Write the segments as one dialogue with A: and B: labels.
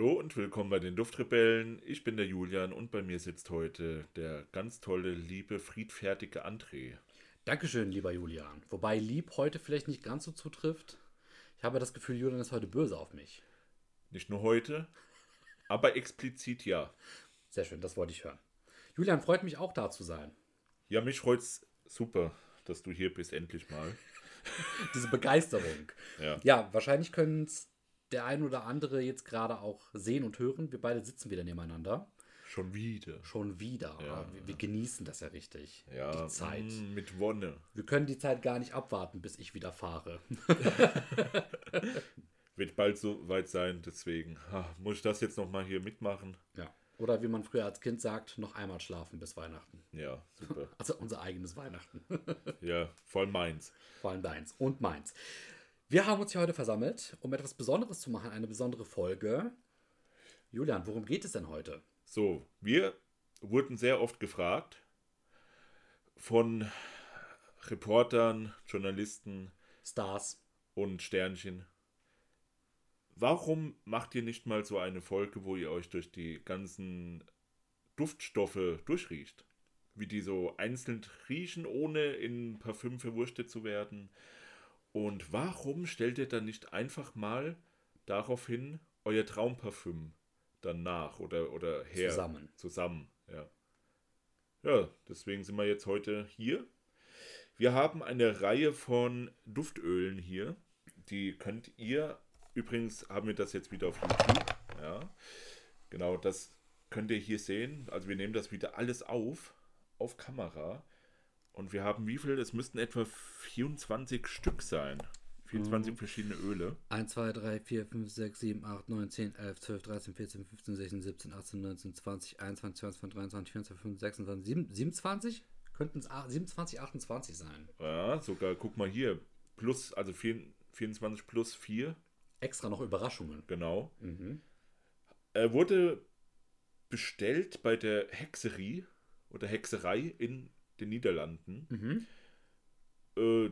A: Hallo und willkommen bei den Duftrebellen. Ich bin der Julian und bei mir sitzt heute der ganz tolle, liebe, friedfertige André.
B: Dankeschön, lieber Julian. Wobei lieb heute vielleicht nicht ganz so zutrifft. Ich habe das Gefühl, Julian ist heute böse auf mich.
A: Nicht nur heute, aber explizit ja.
B: Sehr schön, das wollte ich hören. Julian, freut mich auch da zu sein.
A: Ja, mich freut es super, dass du hier bist, endlich mal.
B: Diese Begeisterung. Ja, ja wahrscheinlich können es der ein oder andere jetzt gerade auch sehen und hören. Wir beide sitzen wieder nebeneinander.
A: Schon wieder.
B: Schon wieder. Ja. Wir, wir, genießen das ja richtig. Ja, die mm, Zeit. Mit Wonne. Wir können die Zeit gar nicht abwarten, bis ich wieder fahre.
A: Wird bald so weit sein, deswegen ha, muss ich das jetzt nochmal hier mitmachen.
B: Ja. Oder wie man früher als Kind sagt, noch einmal schlafen bis Weihnachten. Ja, super. Also unser eigenes Weihnachten.
A: ja, vor allem meins.
B: Vor allem deins und meins. Wir haben uns hier heute versammelt, um etwas Besonderes zu machen, eine besondere Folge. Julian, worum geht es denn heute?
A: So, wir wurden sehr oft gefragt von Reportern, Journalisten, Stars und Sternchen. Warum macht ihr nicht mal so eine Folge, wo ihr euch durch die ganzen Duftstoffe durchriecht? Wie die so einzeln riechen, ohne in Parfüm verwurstet zu werden und warum stellt ihr dann nicht einfach mal daraufhin euer Traumparfüm dann nach oder, oder her? Zusammen. Zusammen, ja. Ja, deswegen sind wir jetzt heute hier. Wir haben eine Reihe von Duftölen hier. Die könnt ihr, übrigens haben wir das jetzt wieder auf YouTube. Ja, genau, das könnt ihr hier sehen. Also wir nehmen das wieder alles auf, auf Kamera. Und wir haben wie viel? Es müssten etwa 24 Stück sein. 24 mhm. verschiedene Öle.
B: 1, 2, 3, 4, 5, 6, 7, 8, 9, 10, 11, 12, 13, 14, 15, 16, 17, 18, 19, 20, 21, 22, 23, 24, 25, 26, 27? Könnten es 27, 28 sein.
A: Ja, sogar, guck mal hier. Plus, also 24 plus 4.
B: Extra noch Überraschungen.
A: Genau. Mhm. Er wurde bestellt bei der Hexerie oder Hexerei in den Niederlanden. Mhm. Äh,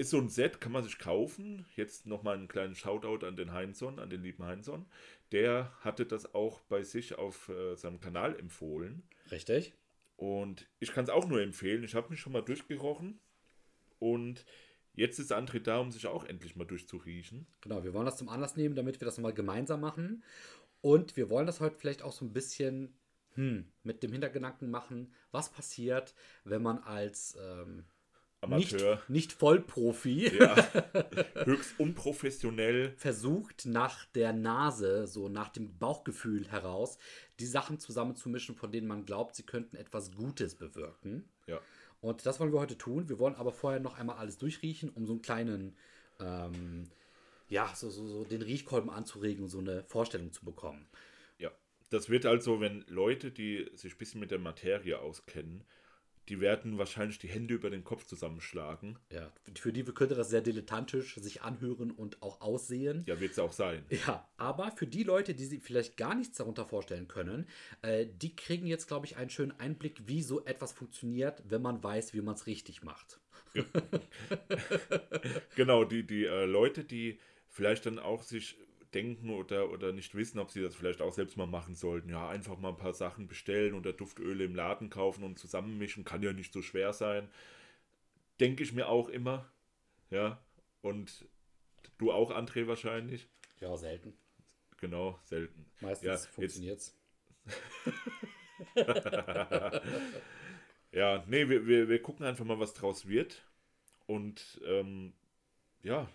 A: ist so ein Set, kann man sich kaufen. Jetzt nochmal einen kleinen Shoutout an den Heinzon, an den lieben Heinzon. Der hatte das auch bei sich auf äh, seinem Kanal empfohlen. Richtig. Und ich kann es auch nur empfehlen. Ich habe mich schon mal durchgerochen. Und jetzt ist André da, um sich auch endlich mal durchzuriechen.
B: Genau, wir wollen das zum Anlass nehmen, damit wir das mal gemeinsam machen. Und wir wollen das heute vielleicht auch so ein bisschen hm, mit dem Hintergedanken machen, was passiert, wenn man als ähm, Amateur, nicht, nicht Vollprofi, ja,
A: höchst unprofessionell
B: versucht, nach der Nase, so nach dem Bauchgefühl heraus, die Sachen zusammenzumischen, von denen man glaubt, sie könnten etwas Gutes bewirken. Ja. Und das wollen wir heute tun. Wir wollen aber vorher noch einmal alles durchriechen, um so einen kleinen, ähm, ja, so, so, so den Riechkolben anzuregen, so eine Vorstellung zu bekommen
A: das wird also, wenn Leute, die sich ein bisschen mit der Materie auskennen, die werden wahrscheinlich die Hände über den Kopf zusammenschlagen.
B: Ja, für die könnte das sehr dilettantisch sich anhören und auch aussehen.
A: Ja, wird es auch sein.
B: Ja, aber für die Leute, die sich vielleicht gar nichts darunter vorstellen können, äh, die kriegen jetzt, glaube ich, einen schönen Einblick, wie so etwas funktioniert, wenn man weiß, wie man es richtig macht.
A: genau, die, die äh, Leute, die vielleicht dann auch sich denken oder, oder nicht wissen, ob sie das vielleicht auch selbst mal machen sollten. Ja, einfach mal ein paar Sachen bestellen oder Duftöle im Laden kaufen und zusammenmischen, kann ja nicht so schwer sein. Denke ich mir auch immer. Ja, und du auch, André, wahrscheinlich.
B: Ja, selten.
A: Genau, selten. Meistens ja, es. ja, nee, wir, wir, wir gucken einfach mal, was draus wird. Und ähm, ja,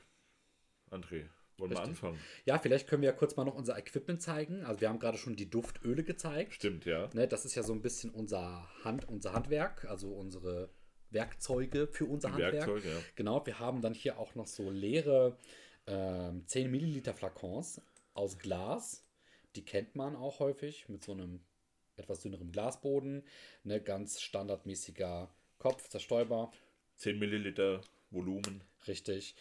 A: André, wollen Richtig.
B: wir anfangen? Ja, vielleicht können wir ja kurz mal noch unser Equipment zeigen. Also wir haben gerade schon die Duftöle gezeigt.
A: Stimmt, ja.
B: Ne, das ist ja so ein bisschen unser, Hand, unser Handwerk, also unsere Werkzeuge für unser die Handwerk. Werkzeuge, ja. Genau, wir haben dann hier auch noch so leere äh, 10 Milliliter Flakons aus Glas. Die kennt man auch häufig mit so einem etwas dünneren Glasboden. Ne, ganz standardmäßiger Kopf, Zerstäuber.
A: 10 Milliliter Volumen.
B: Richtig.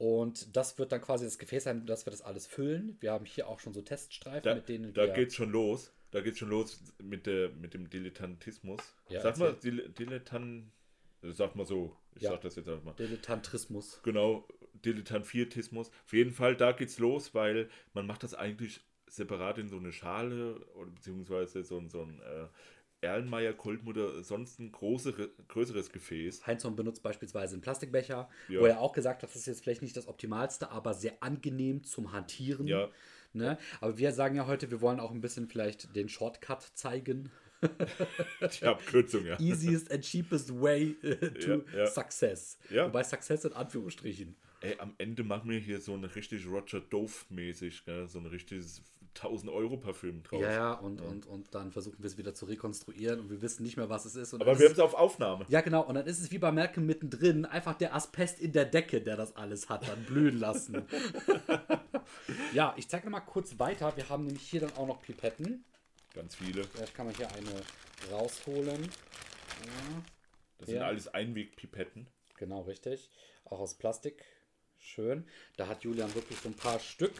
B: Und das wird dann quasi das Gefäß sein, dass wir das alles füllen. Wir haben hier auch schon so Teststreifen,
A: da, mit denen da wir. Da geht's schon los. Da geht's schon los mit, der, mit dem Dilettantismus. Ja, sag mal, Dil Dilettant. Äh, sag mal so. Ich ja. sag das jetzt einfach mal. Dilettantismus. Genau, Dilettantviertismus. Auf jeden Fall, da geht's los, weil man macht das eigentlich separat in so eine Schale oder beziehungsweise so, so ein äh, Erlenmeyer, Kultmutter, sonst ein große, größeres Gefäß.
B: Heinzhorn benutzt beispielsweise einen Plastikbecher, ja. wo er auch gesagt hat, das ist jetzt vielleicht nicht das Optimalste, aber sehr angenehm zum Hantieren. Ja. Ne? Aber wir sagen ja heute, wir wollen auch ein bisschen vielleicht den Shortcut zeigen. Die Abkürzung, ja. Easiest and cheapest way äh, to ja, ja. success. Ja. Wobei Success in Anführungsstrichen.
A: Ey, am Ende machen wir hier so ein richtig Roger Dove-mäßig, so ein richtiges 1000 Euro Parfüm
B: drauf. Ja, ja, und, ja. Und, und dann versuchen wir es wieder zu rekonstruieren und wir wissen nicht mehr, was es ist.
A: Aber wir haben es auf Aufnahme.
B: Ja, genau. Und dann ist es wie bei Merkel mittendrin, einfach der Asbest in der Decke, der das alles hat, dann blühen lassen. ja, ich zeige nochmal kurz weiter. Wir haben nämlich hier dann auch noch Pipetten.
A: Ganz viele.
B: Vielleicht kann man hier eine rausholen.
A: Ja. Das ja. sind alles Einwegpipetten.
B: Genau, richtig. Auch aus Plastik. Schön. Da hat Julian wirklich so ein paar Stück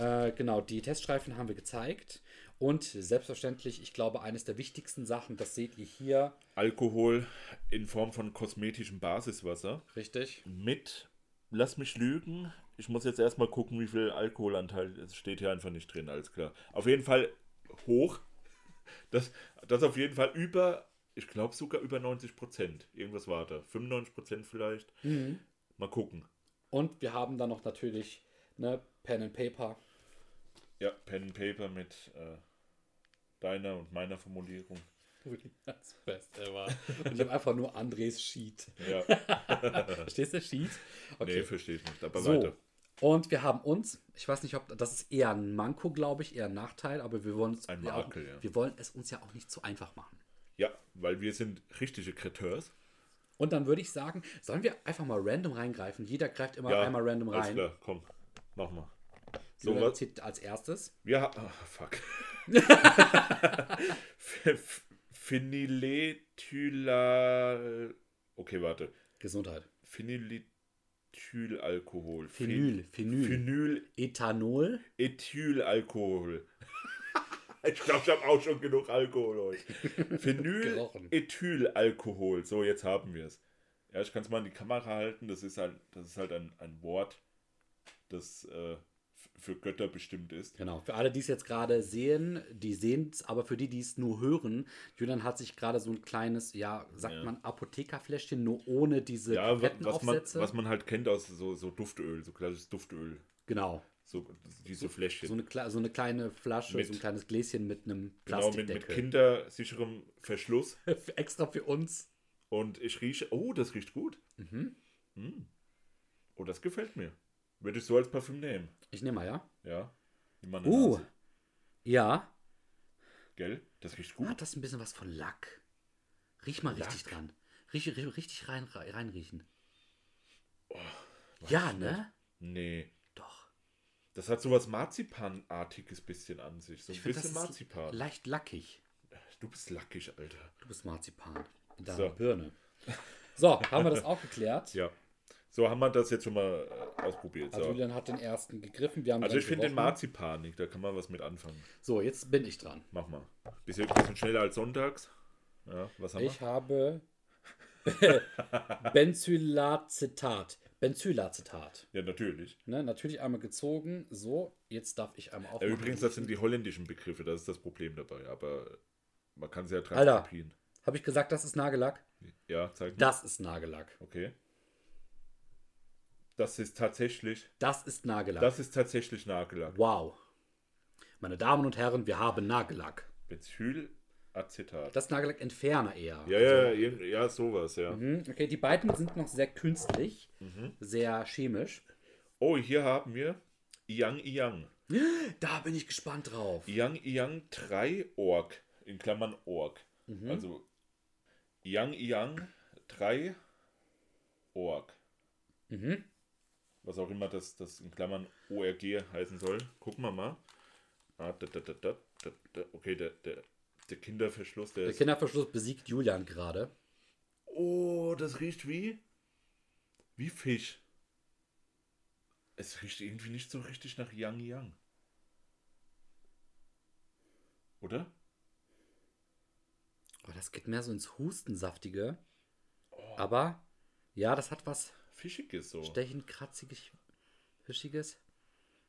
B: äh, genau, die Teststreifen haben wir gezeigt. Und selbstverständlich, ich glaube, eines der wichtigsten Sachen, das seht ihr hier.
A: Alkohol in Form von kosmetischem Basiswasser. Richtig. Mit, lass mich lügen, ich muss jetzt erstmal gucken, wie viel Alkoholanteil, es steht hier einfach nicht drin, alles klar. Auf jeden Fall hoch. Das, das auf jeden Fall über, ich glaube sogar über 90 Prozent. Irgendwas war da. 95 Prozent vielleicht. Mhm. Mal gucken.
B: Und wir haben dann noch natürlich ne, Pen and Paper.
A: Ja, Pen and Paper mit äh, deiner und meiner Formulierung. Das Beste
B: war. Und ich habe einfach nur Andres Sheet. Ja. Verstehst du Sheet? Okay. Nee, verstehe ich nicht. Aber so. weiter. Und wir haben uns, ich weiß nicht, ob das ist eher ein Manko, glaube ich, eher ein Nachteil, aber wir wollen, uns, ein Makel, ja, ja. wir wollen es uns ja auch nicht zu einfach machen.
A: Ja, weil wir sind richtige Kreteurs.
B: Und dann würde ich sagen, sollen wir einfach mal random reingreifen? Jeder greift immer ja, einmal
A: random rein. Ja, klar, komm, mach mal.
B: So Löhr als erstes. Ja, oh, fuck.
A: Phenylethylal. Okay, warte. Gesundheit. Phenylethylalkohol. Phenyl. Phenyl. Phenyl. Ethanol. Ethylalkohol. ich glaube, ich habe auch schon genug Alkohol heute. Phenylethylalkohol. So, jetzt haben wir es. Ja, ich kann es mal in die Kamera halten. Das ist halt, das ist halt ein, ein Wort, das. Äh, für Götter bestimmt ist.
B: Genau, für alle, die es jetzt gerade sehen, die sehen es, aber für die, die es nur hören, Julian hat sich gerade so ein kleines, ja, sagt ja. man, Apothekerfläschchen, nur ohne diese ja,
A: was man, was man halt kennt aus so, so Duftöl, so klassisches Duftöl. Genau. So,
B: diese Fläschchen. So eine, so eine kleine Flasche, mit, so ein kleines Gläschen mit einem Plastikdeckel.
A: Genau, mit, mit kindersicherem Verschluss.
B: Extra für uns.
A: Und ich rieche, oh, das riecht gut. Mhm. Mm. Oh, das gefällt mir. Würde ich so als Parfüm nehmen.
B: Ich nehme mal, ja? Ja. uh, Nase.
A: ja. Gell? Das riecht gut.
B: Hat ah, das ein bisschen was von Lack? Riech mal Lack. richtig dran. Riech, riech richtig rein, reinriechen. Oh, ja, ne? Nicht. Nee.
A: Doch. Das hat so was Marzipanartiges bisschen an sich. So ein ich bisschen find,
B: Marzipan. Leicht lackig.
A: Du bist lackig, Alter.
B: Du bist Marzipan. In deiner so. Birne. So, haben wir das auch geklärt?
A: Ja. So haben wir das jetzt schon mal äh, ausprobiert.
B: Also so.
A: Julian
B: hat den ersten gegriffen. also
A: ich finde den Marzipan nicht, da kann man was mit anfangen.
B: So, jetzt bin ich dran.
A: Mach mal. Bisschen, bisschen schneller als sonntags. Ja, was haben ich wir? habe
B: Benzylacetat. Benzylacetat.
A: Ja, natürlich.
B: Ne, natürlich einmal gezogen. So, jetzt darf ich einmal
A: auch. übrigens, das sind die holländischen Begriffe, das ist das Problem dabei. Aber man kann es ja transkribieren.
B: Alter, habe ich gesagt, das ist Nagellack? Ja, zeig mal. Das ist Nagellack.
A: Okay. Das ist tatsächlich.
B: Das ist Nagellack.
A: Das ist tatsächlich Nagellack.
B: Wow. Meine Damen und Herren, wir haben Nagellack.
A: Betylacetat.
B: Das ist Nagellack-Entferner eher.
A: Ja, also, ja, ja, ja, sowas, ja. Mhm.
B: Okay, die beiden sind noch sehr künstlich, mhm. sehr chemisch.
A: Oh, hier haben wir Yang Yang.
B: Da bin ich gespannt drauf.
A: Yang Yang 3 Org, in Klammern Org. Mhm. Also Yang Yang 3 Org. Mhm was auch immer das, das in Klammern ORG heißen soll. Gucken wir mal. Ah, da, da, da, da, okay, der, der, der Kinderverschluss.
B: Der,
A: der
B: Kinderverschluss besiegt Julian gerade.
A: Oh, das riecht wie. wie Fisch. Es riecht irgendwie nicht so richtig nach Yang Yang. Oder?
B: Oh, das geht mehr so ins Hustensaftige. Oh. Aber ja, das hat was.
A: Fischiges so.
B: Stechend, kratziges, fischiges.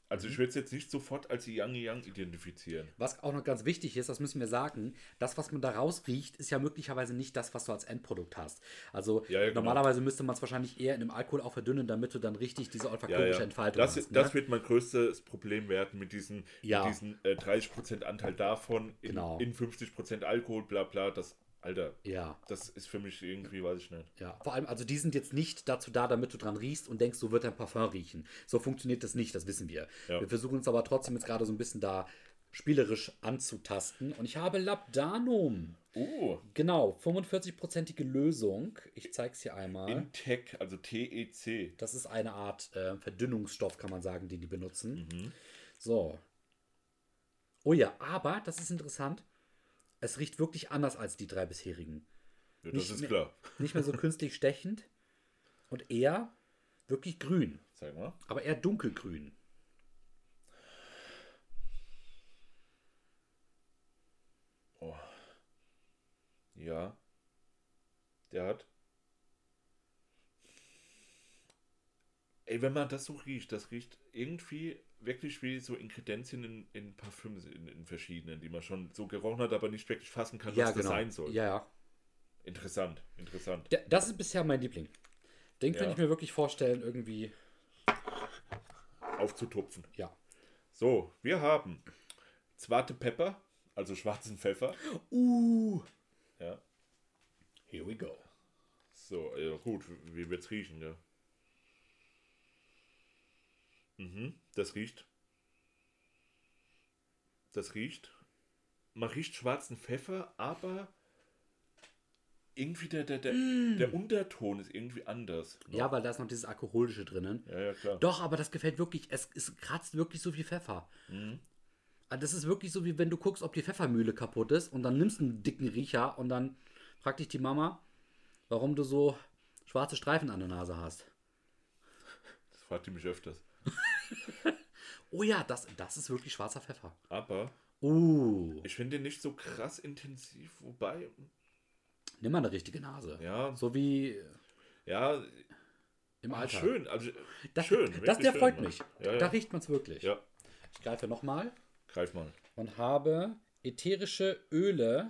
A: Also ich würde es jetzt nicht sofort als Yang Yang identifizieren.
B: Was auch noch ganz wichtig ist, das müssen wir sagen, das, was man daraus riecht, ist ja möglicherweise nicht das, was du als Endprodukt hast. Also ja, ja, genau. normalerweise müsste man es wahrscheinlich eher in dem Alkohol auch verdünnen, damit du dann richtig diese olfaktorische
A: ja, Entfaltung das, hast. Ne? Das wird mein größtes Problem werden mit diesen, mit diesen äh, 30% Anteil davon, in, genau. in 50% Alkohol, bla bla. Das Alter, ja. das ist für mich irgendwie, weiß ich nicht.
B: Ja, vor allem, also die sind jetzt nicht dazu da, damit du dran riechst und denkst, so wird dein Parfum riechen. So funktioniert das nicht, das wissen wir. Ja. Wir versuchen uns aber trotzdem jetzt gerade so ein bisschen da spielerisch anzutasten. Und ich habe Labdanum. Oh. Genau, 45-prozentige Lösung. Ich zeige es hier einmal.
A: Intec, also TEC.
B: Das ist eine Art äh, Verdünnungsstoff, kann man sagen, den die benutzen. Mhm. So. Oh ja, aber, das ist interessant, es riecht wirklich anders als die drei bisherigen. Ja, das nicht ist mehr, klar. Nicht mehr so künstlich stechend und eher wirklich grün. Zeig mal. Aber eher dunkelgrün.
A: Oh. Ja. Der hat Ey, wenn man das so riecht, das riecht irgendwie wirklich wie so Inkredenzien in, in Parfüms, in, in, verschiedenen, die man schon so gerochen hat, aber nicht wirklich fassen kann, ja, was genau. das sein soll.
B: Ja,
A: ja. Interessant, interessant.
B: das ist bisher mein Liebling. Den ja. könnte ich mir wirklich vorstellen, irgendwie
A: aufzutupfen. Ja. So, wir haben zwarte Pepper, also schwarzen Pfeffer. Uh. Ja. Here we go. So, ja, gut, wie wird's riechen, ja? Mhm, das riecht. Das riecht. Man riecht schwarzen Pfeffer, aber irgendwie der, der, der, mm. der Unterton ist irgendwie anders.
B: Ne? Ja, weil da ist noch dieses Alkoholische drinnen. Ja, ja, klar. Doch, aber das gefällt wirklich. Es, es kratzt wirklich so viel Pfeffer. Mhm. Ah, das ist wirklich so, wie wenn du guckst, ob die Pfeffermühle kaputt ist und dann nimmst du einen dicken Riecher und dann fragt dich die Mama, warum du so schwarze Streifen an der Nase hast.
A: Das fragt die mich öfters.
B: oh ja, das, das ist wirklich schwarzer Pfeffer. Aber
A: uh. ich finde den nicht so krass intensiv, wobei.
B: Nimm mal eine richtige Nase. Ja. So wie. Ja. Im ah, Alter. Schön, also das, schön. Das, der schön, freut Mann. mich. Ja, ja. Da riecht
A: man
B: es wirklich. Ja. Ich greife nochmal.
A: Greif mal. Und
B: habe ätherische Öle.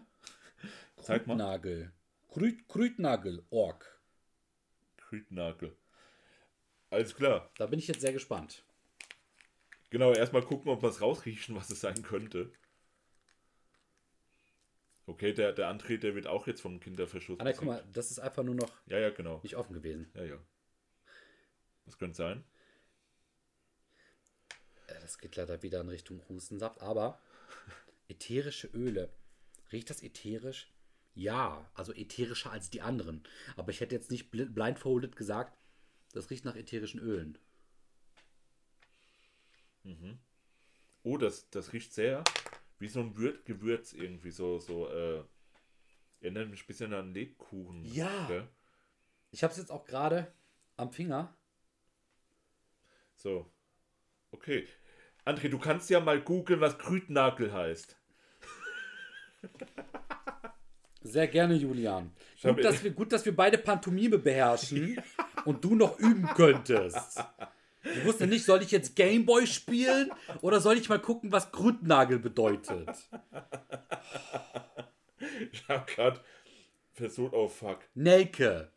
B: Zeig Krütnagel. Krüt, Krütnagel, Org.
A: Krütnagel. Alles klar.
B: Da bin ich jetzt sehr gespannt.
A: Genau, erstmal gucken, ob wir es rausriechen, was es sein könnte. Okay, der, der Antrieb, der wird auch jetzt vom Kinderverschluss. Aber
B: ah, guck mal, das ist einfach nur noch ja, ja, genau. nicht offen gewesen.
A: Ja, ja. Das könnte sein?
B: Äh, das geht leider wieder in Richtung Hustensaft, aber ätherische Öle. Riecht das ätherisch? Ja, also ätherischer als die anderen. Aber ich hätte jetzt nicht blindfolded gesagt, das riecht nach ätherischen Ölen.
A: Mhm. Oh, das, das riecht sehr wie so ein Würz, Gewürz irgendwie, so, so, äh, erinnert mich ein bisschen an Lebkuchen. Ja.
B: Gell? Ich habe es jetzt auch gerade am Finger.
A: So. Okay. André, du kannst ja mal googeln, was Krütnagel heißt.
B: Sehr gerne, Julian. Gut dass, wir, gut, dass wir beide Pantomime beherrschen. und du noch üben könntest. Ich wusste nicht, soll ich jetzt Gameboy spielen oder soll ich mal gucken, was Grütnagel bedeutet?
A: Ich hab grad versucht, oh fuck. Nelke.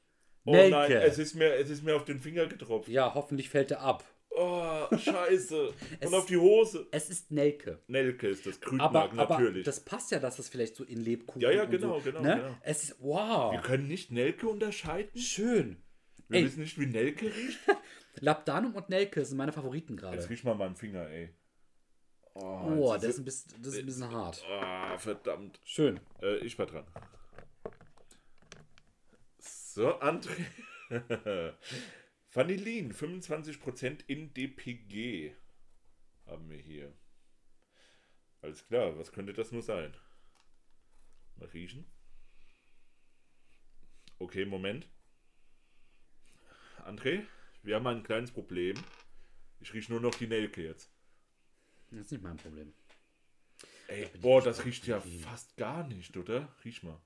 A: Oh Nelke. nein, es ist, mir, es ist mir auf den Finger getropft.
B: Ja, hoffentlich fällt er ab.
A: Oh, scheiße. Es, Und auf die Hose.
B: Es ist Nelke. Nelke ist das Grünmark, natürlich. Aber das passt ja, dass das vielleicht so in Lebkuchen ist. Ja, ja, genau, so, genau, ne? genau.
A: Es ist, wow. Wir können nicht Nelke unterscheiden? Schön. Wir ey. wissen nicht, wie Nelke riecht.
B: Labdanum und Nelke sind meine Favoriten gerade.
A: Jetzt riech mal meinen Finger, ey. Oh, oh das, ist ein bisschen, das ist ein bisschen hart. oh, verdammt. Schön. Äh, ich war dran. So, André. Vanillin, 25% in DPG haben wir hier. Alles klar, was könnte das nur sein? Mal riechen. Okay, Moment. André, wir haben ein kleines Problem. Ich rieche nur noch die Nelke jetzt.
B: Das ist nicht mein Problem.
A: Ey, da boah, das riecht ja gehen. fast gar nicht, oder? Riech mal.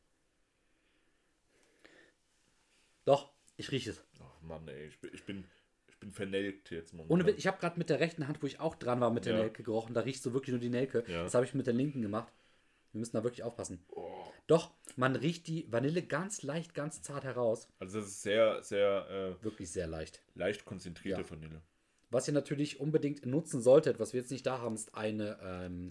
B: Doch, ich rieche es.
A: Ach Mann, ey, ich bin, ich bin, ich bin vernelkt jetzt
B: momentan. Ohne, ich habe gerade mit der rechten Hand, wo ich auch dran war, mit der ja. Nelke gerochen. Da riechst du wirklich nur die Nelke. Ja. Das habe ich mit der linken gemacht. Wir müssen da wirklich aufpassen. Oh. Doch, man riecht die Vanille ganz leicht, ganz zart heraus.
A: Also das ist sehr, sehr...
B: Äh, wirklich sehr leicht.
A: Leicht konzentrierte ja. Vanille.
B: Was ihr natürlich unbedingt nutzen solltet, was wir jetzt nicht da haben, ist eine ähm,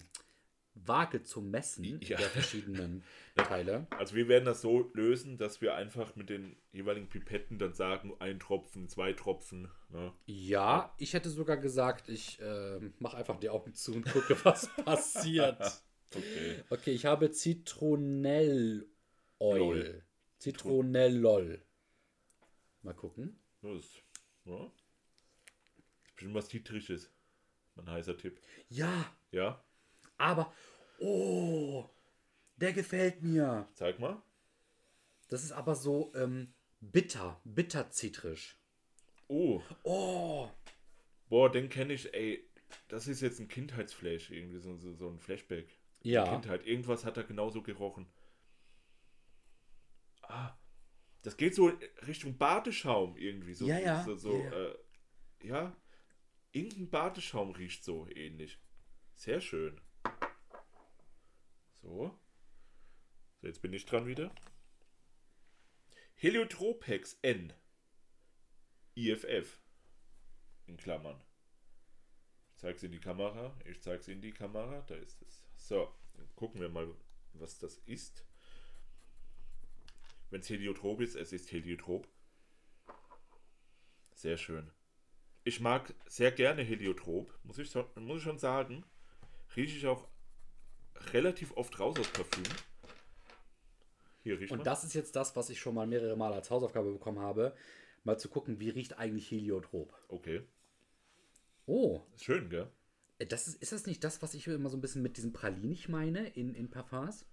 B: Waage zum Messen ja. der verschiedenen
A: Teile. Also wir werden das so lösen, dass wir einfach mit den jeweiligen Pipetten dann sagen, ein Tropfen, zwei Tropfen. Ne?
B: Ja, ich hätte sogar gesagt, ich äh, mache einfach die Augen zu und gucke, was passiert. Okay. Okay, ich habe Zitronell Zitronellol. Zitronellol. Mal gucken. Das ist, ja. ist
A: bestimmt was Zitrisches. Ein heißer Tipp. Ja.
B: Ja. Aber, oh, der gefällt mir.
A: Zeig mal.
B: Das ist aber so ähm, bitter, bitter zitrisch. Oh.
A: Oh. Boah, den kenne ich, ey. Das ist jetzt ein Kindheitsflash, irgendwie so, so, so ein Flashback. Ja. Die Kindheit. Halt. Irgendwas hat da genauso gerochen. Ah, das geht so Richtung Badeschaum irgendwie. So, ja, ja. So, so, ja, ja. Äh, ja, irgendein Badeschaum riecht so ähnlich. Sehr schön. So. so jetzt bin ich dran wieder. Heliotropex N. IFF. In Klammern. Ich zeig's in die Kamera. Ich zeig's in die Kamera. Da ist es. So, gucken wir mal, was das ist. Wenn es heliotrop ist, es ist heliotrop. Sehr schön. Ich mag sehr gerne heliotrop, muss ich, so, muss ich schon sagen. Rieche ich auch relativ oft raus aus Parfüm.
B: Hier riecht Und man. das ist jetzt das, was ich schon mal mehrere Mal als Hausaufgabe bekommen habe. Mal zu gucken, wie riecht eigentlich Heliotrop. Okay.
A: Oh. schön, gell?
B: Das ist, ist das nicht das, was ich immer so ein bisschen mit diesem Pralinig meine in, in Parfums?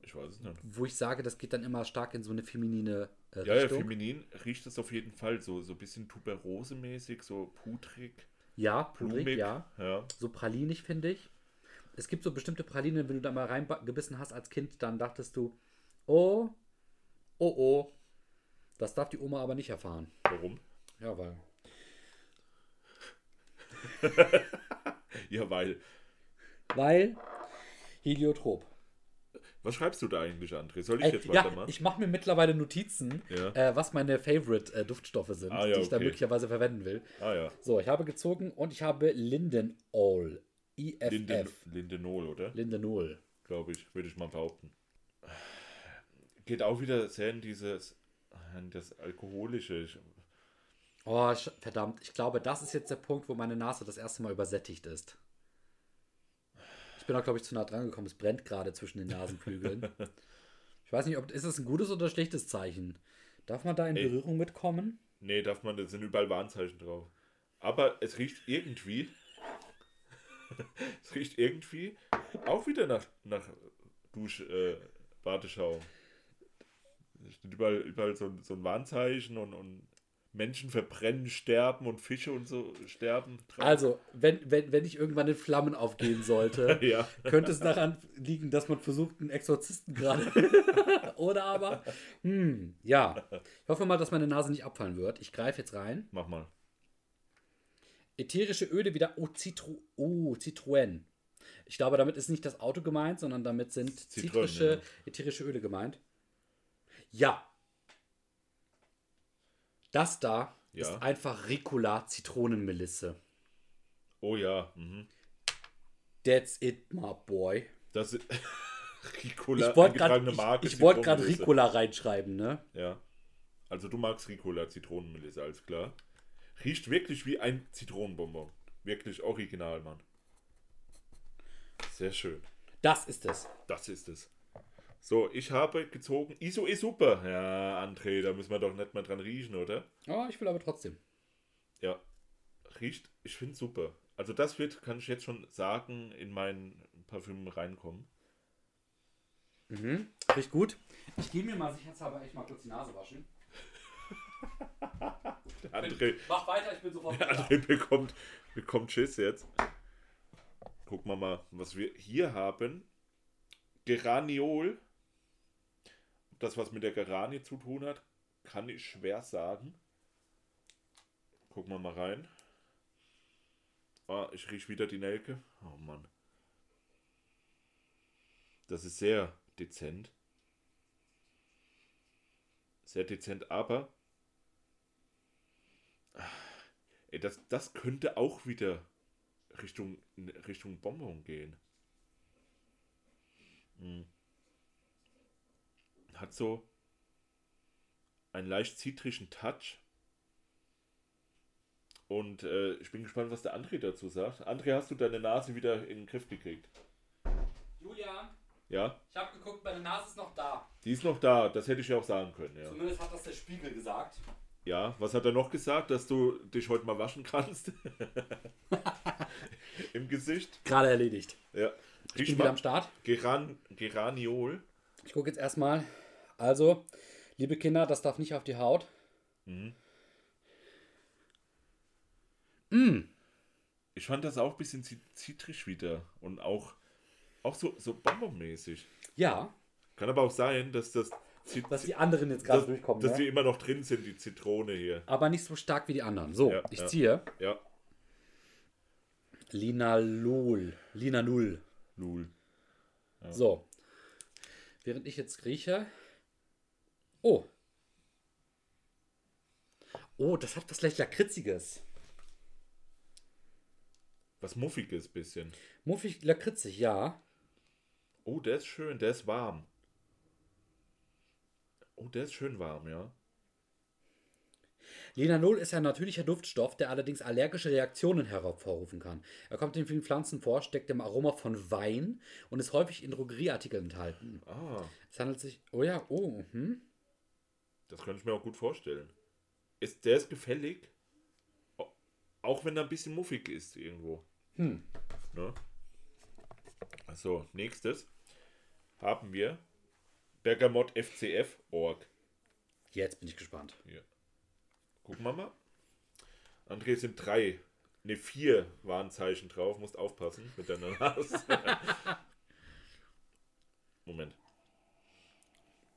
A: Ich weiß es nicht.
B: Wo ich sage, das geht dann immer stark in so eine feminine äh, ja, Richtung.
A: Ja, feminin riecht es auf jeden Fall so, so ein bisschen tuberose-mäßig, so pudrig. Ja, pudrig,
B: ja. ja. So pralinig, finde ich. Es gibt so bestimmte Pralinen, wenn du da mal reingebissen hast als Kind, dann dachtest du, oh, oh, oh, das darf die Oma aber nicht erfahren. Warum?
A: Ja, weil ja,
B: weil. Weil Heliotrop.
A: Was schreibst du da eigentlich, André? Soll
B: ich
A: Ey, äh,
B: jetzt weitermachen? Ja, ich mache mir mittlerweile Notizen, ja. äh, was meine Favorite-Duftstoffe äh, sind, ah, ja, die ich okay. da möglicherweise verwenden will. Ah, ja. So, ich habe gezogen und ich habe Lindenol. IFF. Linden,
A: Lindenol, oder?
B: Lindenol.
A: Glaube ich, würde ich mal behaupten. Geht auch wieder sehr in dieses in das Alkoholische.
B: Ich Oh, verdammt. Ich glaube, das ist jetzt der Punkt, wo meine Nase das erste Mal übersättigt ist. Ich bin da, glaube ich, zu nah dran gekommen. Es brennt gerade zwischen den Nasenflügeln. ich weiß nicht, ob ist das ein gutes oder schlechtes Zeichen? Darf man da in Ey. Berührung mitkommen?
A: Nee, darf man, da sind überall Warnzeichen drauf. Aber es riecht irgendwie. es riecht irgendwie auch wieder nach, nach Dusch, äh, Warteschau. Es steht überall, überall so, so ein Warnzeichen und, und Menschen verbrennen, sterben und Fische und so sterben.
B: Dran. Also, wenn, wenn, wenn ich irgendwann in Flammen aufgehen sollte, ja. könnte es daran liegen, dass man versucht, einen Exorzisten gerade. Oder aber, hm, ja. Ich hoffe mal, dass meine Nase nicht abfallen wird. Ich greife jetzt rein.
A: Mach mal.
B: Ätherische Öle wieder. Oh, Citro, oh Citroën. Ich glaube, damit ist nicht das Auto gemeint, sondern damit sind Zitronen, zitrische, ja. ätherische Öle gemeint. Ja, das da ja. ist einfach Ricola Zitronenmelisse.
A: Oh ja. Mhm.
B: That's it, my boy. Das ist Ricola, ich wollte gerade Ricola reinschreiben, ne?
A: Ja. Also du magst Ricola Zitronenmelisse, alles klar. Riecht wirklich wie ein Zitronenbonbon. Wirklich original, Mann. Sehr schön.
B: Das ist es.
A: Das ist es. So, ich habe gezogen. ISO ist super. Ja, André, da müssen wir doch nicht mal dran riechen, oder?
B: Oh, ich will aber trotzdem.
A: Ja, riecht, ich finde super. Also das wird, kann ich jetzt schon sagen, in meinen Parfüm reinkommen.
B: Mhm, riecht gut. Ich gehe mir mal sicherheitshalber echt mal kurz die Nase waschen.
A: André, mach weiter, ich bin sofort wieder. André bekommt, bekommt Schiss jetzt. Gucken wir mal, was wir hier haben. Geraniol. Das, was mit der Garani zu tun hat, kann ich schwer sagen. Gucken wir mal rein. Ah, ich rieche wieder die Nelke. Oh Mann. Das ist sehr dezent. Sehr dezent, aber. Ey, das, das könnte auch wieder Richtung, Richtung Bonbon gehen. Hm hat so einen leicht zitrischen Touch. Und äh, ich bin gespannt, was der André dazu sagt. André, hast du deine Nase wieder in den Griff gekriegt?
C: Julia? Ja? Ich habe geguckt, meine Nase ist noch da.
A: Die ist noch da, das hätte ich ja auch sagen können. Ja.
C: Zumindest hat das der Spiegel gesagt.
A: Ja, was hat er noch gesagt, dass du dich heute mal waschen kannst? Im Gesicht.
B: Gerade erledigt. Ja.
A: Ich, bin wieder am Start. Geran, Geraniol.
B: Ich gucke jetzt erstmal, also, liebe Kinder, das darf nicht auf die Haut. Mhm.
A: Mm. Ich fand das auch ein bisschen zitrisch wieder und auch, auch so, so bombermäßig. Ja. Kann aber auch sein, dass das. Zit dass die anderen jetzt gerade durchkommen. Dass ne? die immer noch drin sind, die Zitrone hier.
B: Aber nicht so stark wie die anderen. So, ja, ich ja. ziehe. Ja. Linalol. Linanul. Lul. Ja. So. Während ich jetzt rieche. Oh. Oh, das hat was leicht Lakritziges.
A: Was Muffiges bisschen.
B: Muffig, lakritzig, ja.
A: Oh, der ist schön, der ist warm. Oh, der ist schön warm, ja.
B: Linanol ist ein natürlicher Duftstoff, der allerdings allergische Reaktionen hervorrufen kann. Er kommt in vielen Pflanzen vor, steckt im Aroma von Wein und ist häufig in Drogerieartikeln enthalten. Ah. Es handelt sich. Oh ja, oh. Hm?
A: Das könnte ich mir auch gut vorstellen. Ist, der ist gefällig, auch wenn er ein bisschen muffig ist irgendwo. Hm. Ne? Also, nächstes haben wir Bergamot FCF Org.
B: Jetzt bin ich gespannt. Ja.
A: Gucken wir mal. André sind drei, ne vier Warnzeichen drauf. Musst aufpassen mit deiner Nase. Moment.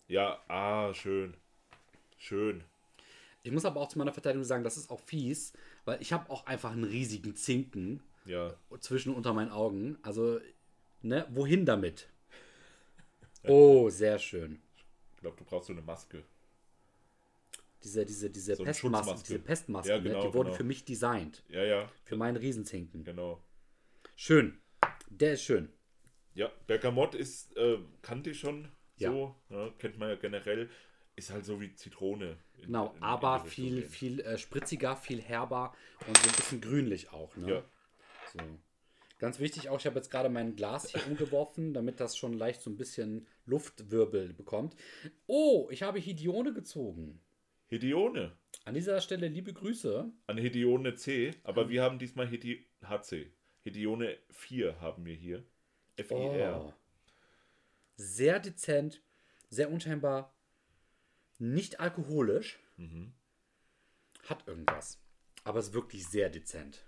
A: Ja, ah, schön. Schön.
B: Ich muss aber auch zu meiner Verteidigung sagen, das ist auch fies, weil ich habe auch einfach einen riesigen Zinken ja. zwischen unter meinen Augen. Also, ne, wohin damit? Oh, sehr schön.
A: Ich glaube, du brauchst so eine Maske.
B: Diese, diese, diese, so Pestmaske, diese Pestmaske, ja, genau, ne? die genau, wurden genau. für mich designt. Ja, ja. Für meinen Riesenzinken. Genau. Schön. Der ist schön.
A: Ja, Bergamot ist, äh, kannte ich schon ja. so. Ne? Kennt man ja generell. Ist halt so wie Zitrone.
B: In, genau, in, aber viel, viel äh, spritziger, viel herber und so ein bisschen grünlich auch. Ne? Ja. So. Ganz wichtig auch, ich habe jetzt gerade mein Glas hier umgeworfen, damit das schon leicht so ein bisschen Luftwirbel bekommt. Oh, ich habe Hidione gezogen.
A: Hidione?
B: An dieser Stelle liebe Grüße.
A: An Hidione C, aber ähm. wir haben diesmal Hedi HC. Hidione 4 haben wir hier. FIR. Oh.
B: Sehr dezent, sehr unscheinbar, nicht alkoholisch, mhm. hat irgendwas. Aber es ist wirklich sehr dezent.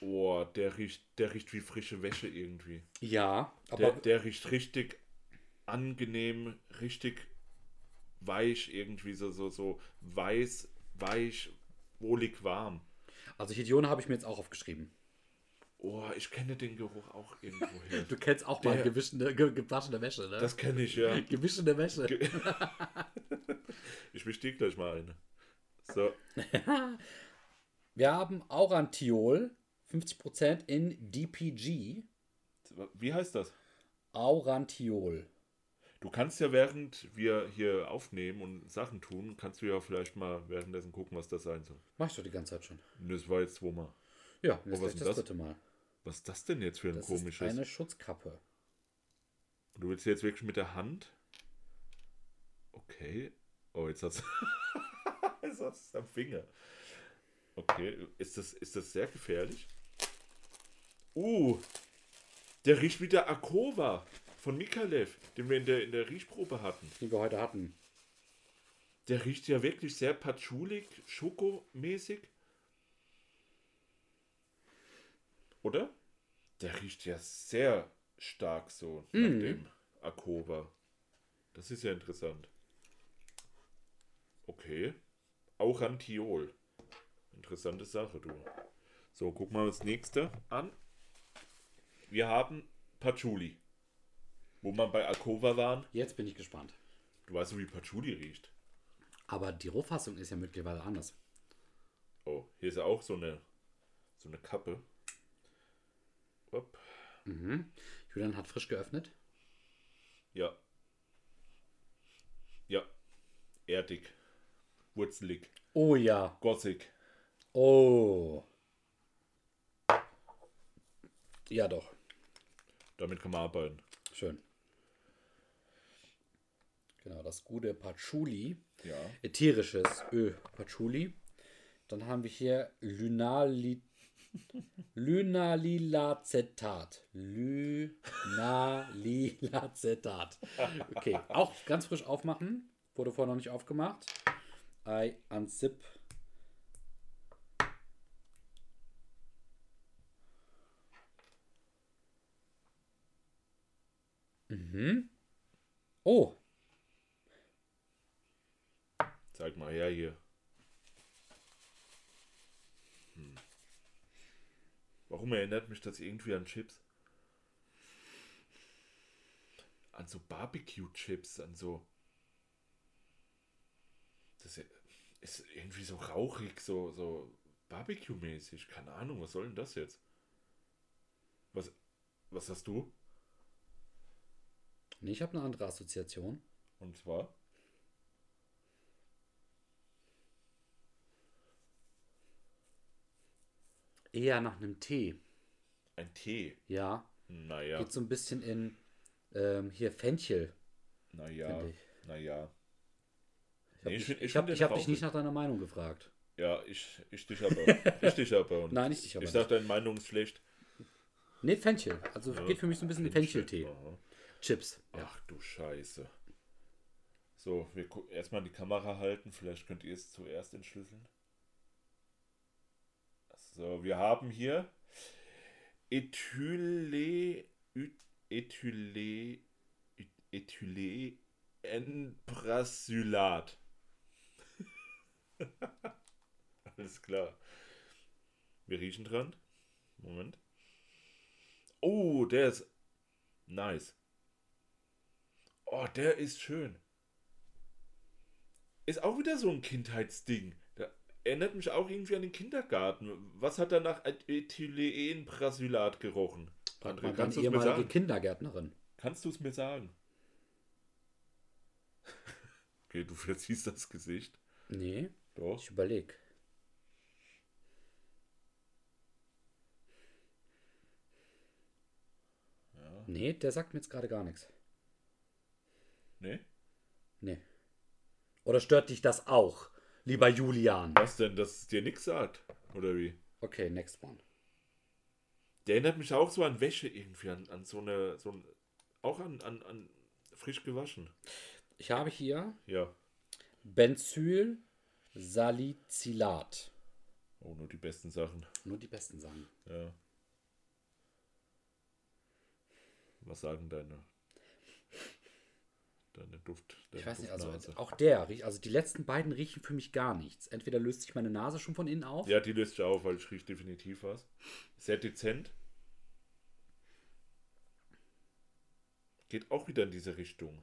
A: Boah, der riecht, der riecht wie frische Wäsche irgendwie. Ja, aber. Der, der riecht richtig angenehm, richtig weich irgendwie, so, so, so weiß, weich, wohlig warm.
B: Also Hidione habe ich mir jetzt auch aufgeschrieben.
A: Oh, ich kenne den Geruch auch irgendwo irgendwoher. Du kennst auch
B: der,
A: mal gewaschene, ge,
B: gewaschene Wäsche, ne? Das kenne
A: ich,
B: ja. Gewaschene Wäsche. Ge
A: ich bestieg gleich mal eine. So.
B: Wir haben Aurantiol, 50% in DPG.
A: Wie heißt das?
B: Aurantiol.
A: Du kannst ja, während wir hier aufnehmen und Sachen tun, kannst du ja vielleicht mal währenddessen gucken, was das sein soll.
B: Mach ich
A: doch
B: die ganze Zeit schon.
A: Das war jetzt zweimal. Ja, das ist das, das dritte Mal. Was ist das denn jetzt für ein das
B: komisches? Das ist eine Schutzkappe.
A: du willst jetzt wirklich mit der Hand? Okay. Oh, jetzt hat's. jetzt hat's am Finger. Okay, ist das, ist das sehr gefährlich? Uh, der riecht wie der Akova von Mikalev, den wir in der, in der Riechprobe hatten.
B: Die wir heute hatten.
A: Der riecht ja wirklich sehr patschulig, schokomäßig. Oder? Der riecht ja sehr stark so nach mhm. dem Akoba. Das ist ja interessant. Okay. Auch Antiol. Interessante Sache, du. So, gucken wir uns das nächste an. Wir haben Patchouli. Wo man bei Akova waren.
B: Jetzt bin ich gespannt.
A: Du weißt ja, wie Patchouli riecht.
B: Aber die Rohfassung ist ja mittlerweile anders.
A: Oh, hier ist ja auch so eine, so eine Kappe.
B: Upp. Mhm. Julian hat frisch geöffnet.
A: Ja. Ja. Erdig. Wurzelig.
B: Oh ja. Gossig. Oh. Ja, doch.
A: Damit kann man arbeiten. Schön.
B: Genau, das gute Patchouli. Ja. Ätherisches Öl Patchouli. Dann haben wir hier Lunalit. Lynalilacetat. Lynalilacetat. Okay, auch ganz frisch aufmachen. Wurde vorher noch nicht aufgemacht. I unzip.
A: Mhm. Oh. Zeig mal her hier. Warum erinnert mich das irgendwie an Chips? An so Barbecue-Chips, an so. Das ist irgendwie so rauchig, so, so Barbecue-mäßig. Keine Ahnung, was soll denn das jetzt? Was, was hast du?
B: Nee, ich habe eine andere Assoziation.
A: Und zwar?
B: eher nach einem Tee.
A: Ein Tee? Ja.
B: Naja. Geht so ein bisschen in ähm, hier Fenchel.
A: Naja. Naja.
B: Ich habe nee, dich, ich, hab, ich hab dich nicht nach deiner Meinung gefragt.
A: Ja, ich, ich dich aber. ich dich aber. Nein, ich dich aber. Ich dachte, deine Meinung ist schlecht.
B: Nee, Fenchel. Also ja, geht für mich so ein bisschen Fencheltee. Fenchel Chips.
A: Ja. Ach du Scheiße. So, wir erstmal die Kamera halten. Vielleicht könnt ihr es zuerst entschlüsseln. So, wir haben hier Ethyle, Ethyle, Ethyle, Enbrasylat. Alles klar. Wir riechen dran. Moment. Oh, der ist nice. Oh, der ist schön. Ist auch wieder so ein Kindheitsding erinnert mich auch irgendwie an den Kindergarten. Was hat er nach Ethylenbrasilat gerochen? Frag mal
B: kannst
A: deine
B: sagen? Kindergärtnerin.
A: Kannst du es mir sagen? okay, du verziehst das Gesicht. Nee. Doch. Ich überlege.
B: Ja. Nee, der sagt mir jetzt gerade gar nichts. Nee? Nee. Oder stört dich das auch? lieber Julian.
A: Was denn, dass es dir nichts sagt? Oder wie?
B: Okay, next one.
A: Der erinnert mich auch so an Wäsche irgendwie, an, an so eine, so ein, auch an, an, an frisch gewaschen.
B: Ich habe hier ja. Benzylsalicylat.
A: Oh, nur die besten Sachen.
B: Nur die besten Sachen. Ja.
A: Was sagen deine
B: deine Duft. Deine ich weiß nicht, also auch der riecht, also die letzten beiden riechen für mich gar nichts. Entweder löst sich meine Nase schon von innen auf.
A: Ja, die löst sich auf, weil ich rieche definitiv was. Sehr dezent. Geht auch wieder in diese Richtung.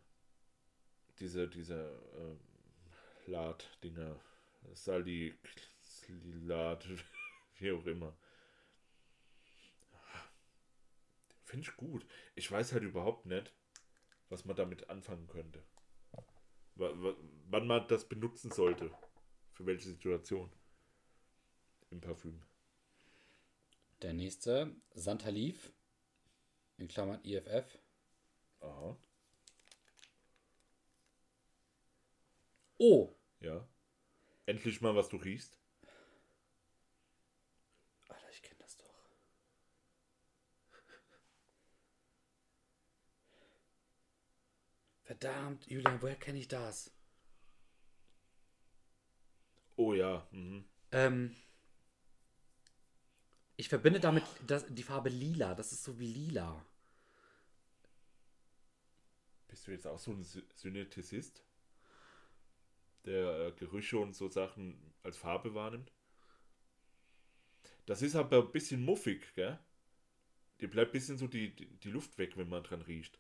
A: Diese, diese ähm, Lad-Dinger. Sali, Lad, wie auch immer. Finde ich gut. Ich weiß halt überhaupt nicht, was man damit anfangen könnte. W wann man das benutzen sollte. Für welche Situation. Im Parfüm.
B: Der nächste, Santalif, in Klammern IFF. Aha.
A: Oh. Ja. Endlich mal, was du riechst.
B: Verdammt, Julian, woher kenne ich das?
A: Oh ja. Mhm. Ähm,
B: ich verbinde damit das, die Farbe lila. Das ist so wie lila.
A: Bist du jetzt auch so ein Synästhesist? Der äh, Gerüche und so Sachen als Farbe wahrnimmt? Das ist aber ein bisschen muffig, gell? Dir bleibt ein bisschen so die, die, die Luft weg, wenn man dran riecht.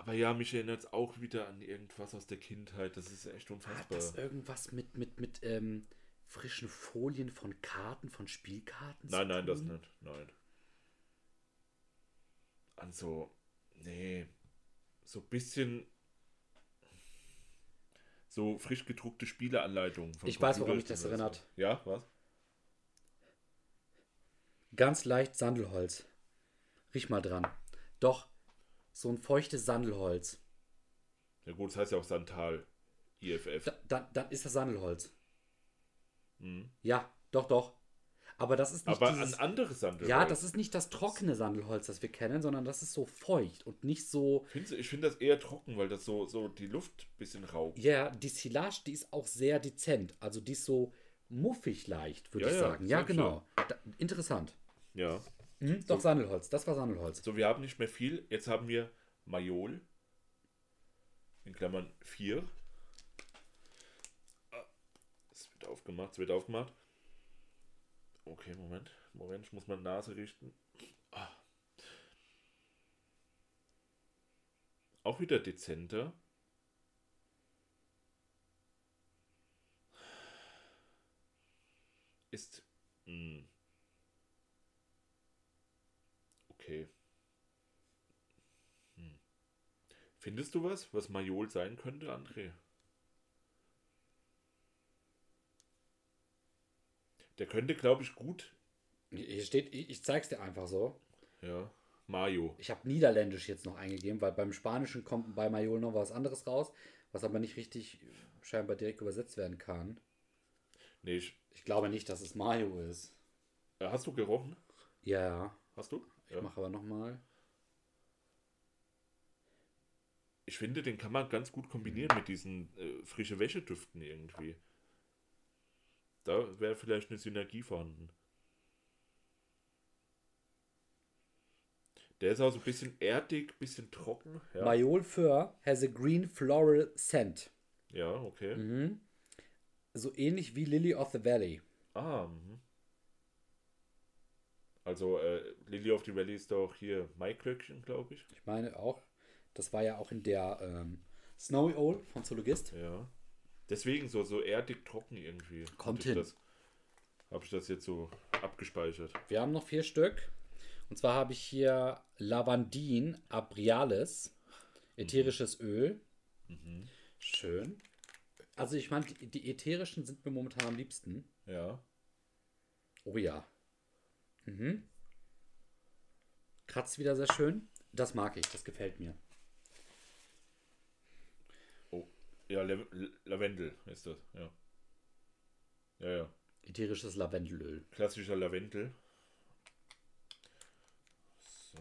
A: Aber ja, mich erinnert es auch wieder an irgendwas aus der Kindheit. Das ist echt unfassbar. Hat
B: das irgendwas mit, mit, mit ähm, frischen Folien von Karten, von Spielkarten?
A: Nein, nein, das nicht. Nein. An so, nee, so ein bisschen so frisch gedruckte Spieleanleitungen. Ich Computer weiß, woran mich das erinnert. Ja, was?
B: Ganz leicht Sandelholz. Riech mal dran. Doch, so ein feuchtes Sandelholz.
A: Ja gut, das heißt ja auch Santal, IFF. Da,
B: da, dann ist das Sandelholz. Hm. Ja, doch, doch. Aber das ist nicht Aber dieses, ein anderes Sandelholz. Ja, das ist nicht das trockene Sandelholz, das wir kennen, sondern das ist so feucht und nicht so.
A: Findest, ich finde das eher trocken, weil das so, so die Luft ein bisschen raubt.
B: Ja, yeah, die Silage, die ist auch sehr dezent. Also die ist so muffig leicht, würde ja, ich ja, sagen. Ja, genau. Da, interessant. Ja. Hm, doch, so. Sandelholz. Das war Sandelholz.
A: So, wir haben nicht mehr viel. Jetzt haben wir Majol. In Klammern 4. Ah, es wird aufgemacht, es wird aufgemacht. Okay, Moment. Moment, ich muss meine Nase richten. Ah. Auch wieder dezenter. Ist. Mh hm. Findest du was, was Majol sein könnte, André? Der könnte, glaube ich, gut.
B: Hier steht, ich, ich zeig's dir einfach so.
A: Ja. Mayo.
B: Ich habe Niederländisch jetzt noch eingegeben, weil beim Spanischen kommt bei Majol noch was anderes raus, was aber nicht richtig scheinbar direkt übersetzt werden kann. Nee, ich, ich glaube nicht, dass es Mayo ist.
A: Äh, hast du gerochen? Ja. Hast du?
B: Ich ja. mache aber nochmal.
A: ich finde, den kann man ganz gut kombinieren mhm. mit diesen äh, frische Wäschedüften irgendwie. Da wäre vielleicht eine Synergie vorhanden. Der ist auch so ein bisschen erdig, ein bisschen trocken.
B: Ja. Mayol Fur has a green floral scent. Ja, okay. Mhm. So ähnlich wie Lily of the Valley. Ah, mhm.
A: Also äh, Lily of the Valley ist doch hier Maiklöckchen, glaube ich.
B: Ich meine auch. Das war ja auch in der ähm, Snowy Owl von Zoologist.
A: Ja. Deswegen so, so erdig trocken irgendwie. Kommt hin. Habe ich das jetzt so abgespeichert.
B: Wir haben noch vier Stück. Und zwar habe ich hier Lavandin Abrialis, ätherisches mhm. Öl. Mhm. Schön. Also ich meine, die, die, ätherischen sind mir momentan am liebsten. Ja. Oh ja. Mhm. Kratzt wieder sehr schön. Das mag ich, das gefällt mir.
A: Ja, Le Lavendel ist das, ja. Ja,
B: ja. Ätherisches Lavendelöl.
A: Klassischer Lavendel. So.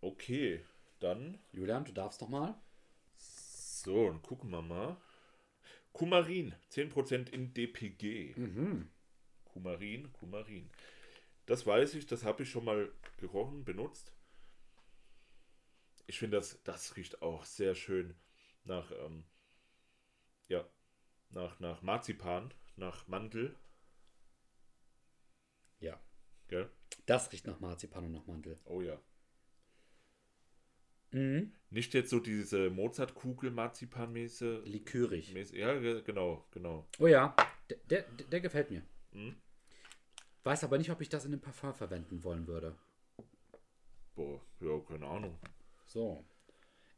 A: Okay, dann.
B: Julian, du darfst doch mal.
A: So, und gucken wir mal. Kumarin, 10% in DPG. Mhm. Kumarin, Kumarin. Das weiß ich, das habe ich schon mal gerochen, benutzt ich finde, das, das riecht auch sehr schön nach, ähm, ja, nach, nach Marzipan, nach Mandel.
B: Ja. Gell? Das riecht nach Marzipan und nach Mandel.
A: Oh ja. Mhm. Nicht jetzt so diese Mozartkugel marzipan mäßig Likörig. ja, genau, genau.
B: Oh ja, der, der, der gefällt mir. Mhm. Weiß aber nicht, ob ich das in einem Parfum verwenden wollen würde.
A: Boah, ja, keine Ahnung.
B: So.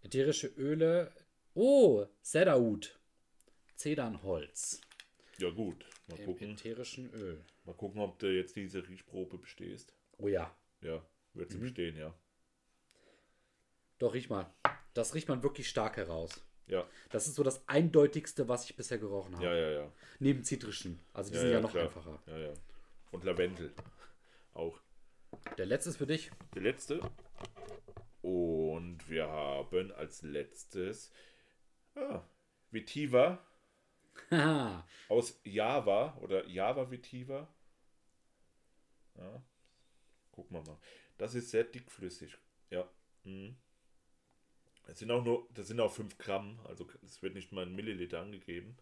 B: Ätherische Öle. Oh, Cedarwood. Zedernholz.
A: Ja, gut. Mal Im gucken. ätherischen Öl. Mal gucken, ob du jetzt diese Riechprobe bestehst. Oh ja. Ja, wird sie mhm. bestehen, ja.
B: Doch, riech mal. Das riecht man wirklich stark heraus. Ja. Das ist so das eindeutigste, was ich bisher gerochen habe. Ja, ja, ja. Neben zitrischen. Also die ja, sind
A: ja,
B: ja
A: noch klar. einfacher. Ja, ja. Und Lavendel. Auch.
B: Der letzte ist für dich.
A: Der letzte und wir haben als letztes ah, Vetiver aus Java oder Java Vetiver. Ja, gucken wir mal. Das ist sehr dickflüssig. Ja. Mhm. Es Das sind auch nur, das sind auch 5 Gramm, also es wird nicht mal in Milliliter angegeben.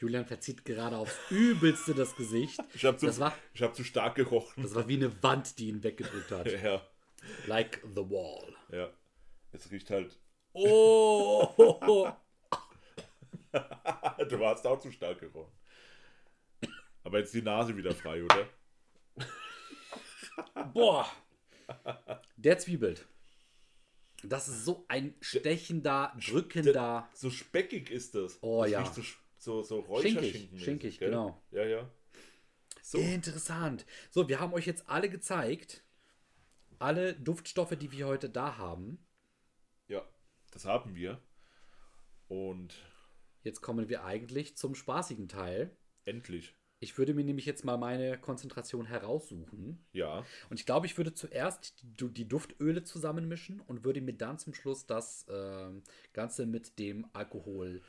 B: Julian verzieht gerade aufs Übelste das Gesicht.
A: Ich habe zu, hab zu, stark gerochen.
B: Das war wie eine Wand, die ihn weggedrückt hat.
A: Ja.
B: Like the wall.
A: Ja. Es riecht halt. Oh! du warst auch zu stark gerochen. Aber jetzt die Nase wieder frei, oder?
B: Boah! Der zwiebelt. Das ist so ein stechender, drückender.
A: so speckig ist das. Oh das ja. So so, so Räucherschinken. Schinkig, schinkig genau. Ja, ja.
B: So. Interessant. So, wir haben euch jetzt alle gezeigt, alle Duftstoffe, die wir heute da haben.
A: Ja, das haben wir. Und
B: jetzt kommen wir eigentlich zum spaßigen Teil.
A: Endlich.
B: Ich würde mir nämlich jetzt mal meine Konzentration heraussuchen. Ja. Und ich glaube, ich würde zuerst die, die Duftöle zusammenmischen und würde mir dann zum Schluss das äh, Ganze mit dem Alkohol äh,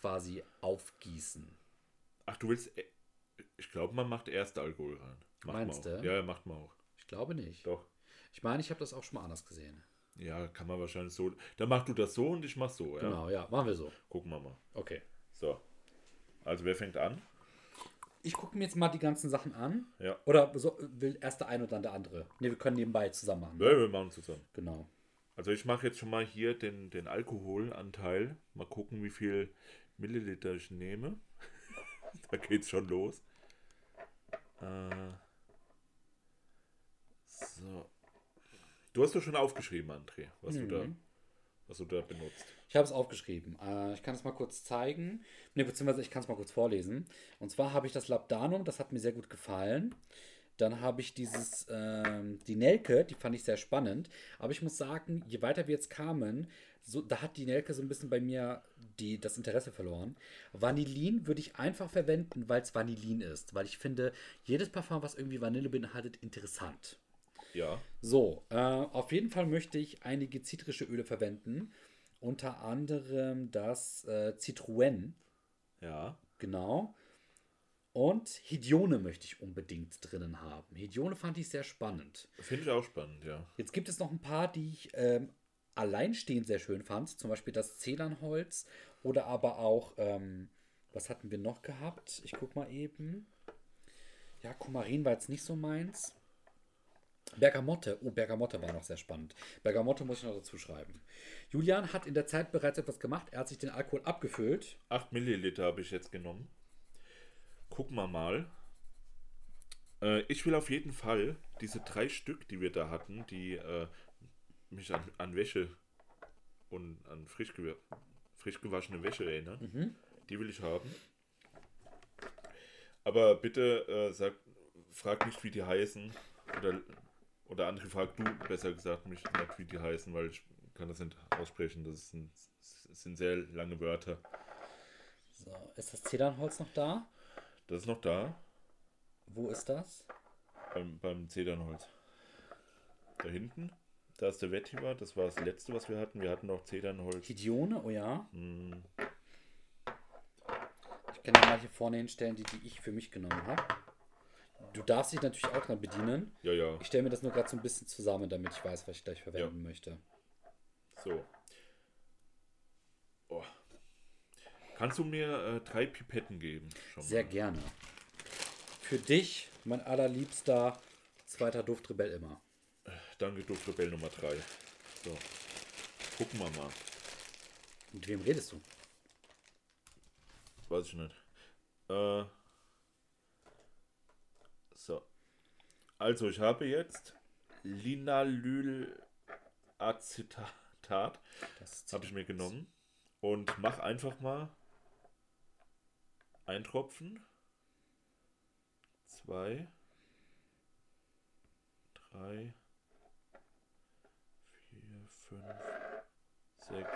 B: quasi aufgießen.
A: Ach, du willst. Äh, ich glaube, man macht erst Alkohol rein. Macht Meinst du? Ja, macht man auch.
B: Ich glaube nicht. Doch. Ich meine, ich habe das auch schon mal anders gesehen.
A: Ja, kann man wahrscheinlich so. Dann machst du das so und ich mach so, ja? Genau, ja,
B: machen wir so.
A: Gucken wir mal. Okay. So. Also, wer fängt an?
B: Ich gucke mir jetzt mal die ganzen Sachen an. Ja. Oder so, will erst der eine oder dann der andere? Ne, wir können nebenbei zusammen machen. Ja,
A: wir machen zusammen. Genau. Also ich mache jetzt schon mal hier den, den Alkoholanteil. Mal gucken, wie viel Milliliter ich nehme. da geht's schon los. Äh, so. Du hast doch schon aufgeschrieben, André, was mhm. du da mhm. was du da benutzt.
B: Ich habe es aufgeschrieben. Äh, ich kann es mal kurz zeigen. Ne, beziehungsweise ich kann es mal kurz vorlesen. Und zwar habe ich das Labdanum, das hat mir sehr gut gefallen. Dann habe ich dieses, ähm, die Nelke, die fand ich sehr spannend. Aber ich muss sagen, je weiter wir jetzt kamen, so, da hat die Nelke so ein bisschen bei mir die, das Interesse verloren. Vanillin würde ich einfach verwenden, weil es Vanillin ist. Weil ich finde, jedes Parfum, was irgendwie Vanille beinhaltet, interessant. Ja. So, äh, auf jeden Fall möchte ich einige zitrische Öle verwenden. Unter anderem das äh, Citroën. Ja. Genau. Und Hidione möchte ich unbedingt drinnen haben. Hidione fand ich sehr spannend.
A: Finde ich auch spannend, ja.
B: Jetzt gibt es noch ein paar, die ich ähm, alleinstehend sehr schön fand, zum Beispiel das Zedernholz oder aber auch, ähm, was hatten wir noch gehabt? Ich guck mal eben. Ja, Kumarin war jetzt nicht so meins. Bergamotte. Oh, Bergamotte war noch sehr spannend. Bergamotte muss ich noch dazu schreiben. Julian hat in der Zeit bereits etwas gemacht. Er hat sich den Alkohol abgefüllt.
A: 8 Milliliter habe ich jetzt genommen. Gucken wir mal. Äh, ich will auf jeden Fall diese drei Stück, die wir da hatten, die äh, mich an, an Wäsche und an frisch, frisch gewaschene Wäsche erinnern. Mhm. Die will ich haben. Aber bitte äh, sag, frag nicht, wie die heißen. Oder, oder André, frag du besser gesagt mich nicht, wie die heißen, weil ich kann das nicht aussprechen. Das, ein, das sind sehr lange Wörter.
B: So, ist das Zedernholz noch da?
A: Das ist noch da.
B: Wo ist das?
A: Beim, beim Zedernholz. Da hinten? Da ist der Vetiver, das war das letzte, was wir hatten. Wir hatten noch Zedernholz.
B: Hidione, oh ja. Mm. Ich kann ja mal hier vorne hinstellen, die, die ich für mich genommen habe. Du darfst dich natürlich auch dann bedienen. Ja, ja. Ich stelle mir das nur gerade so ein bisschen zusammen, damit ich weiß, was ich gleich verwenden ja. möchte. So.
A: Oh. Kannst du mir äh, drei Pipetten geben?
B: Sehr gerne. Für dich, mein allerliebster zweiter Duftrebell immer.
A: Danke, Duftrebell Nummer 3. So. Gucken wir mal.
B: Mit wem redest du?
A: Weiß ich nicht. Äh, so. Also, ich habe jetzt Linalylacetat. Habe ich mir genommen. Und mach einfach mal ein Tropfen. Zwei. Drei. 5, 6, 7.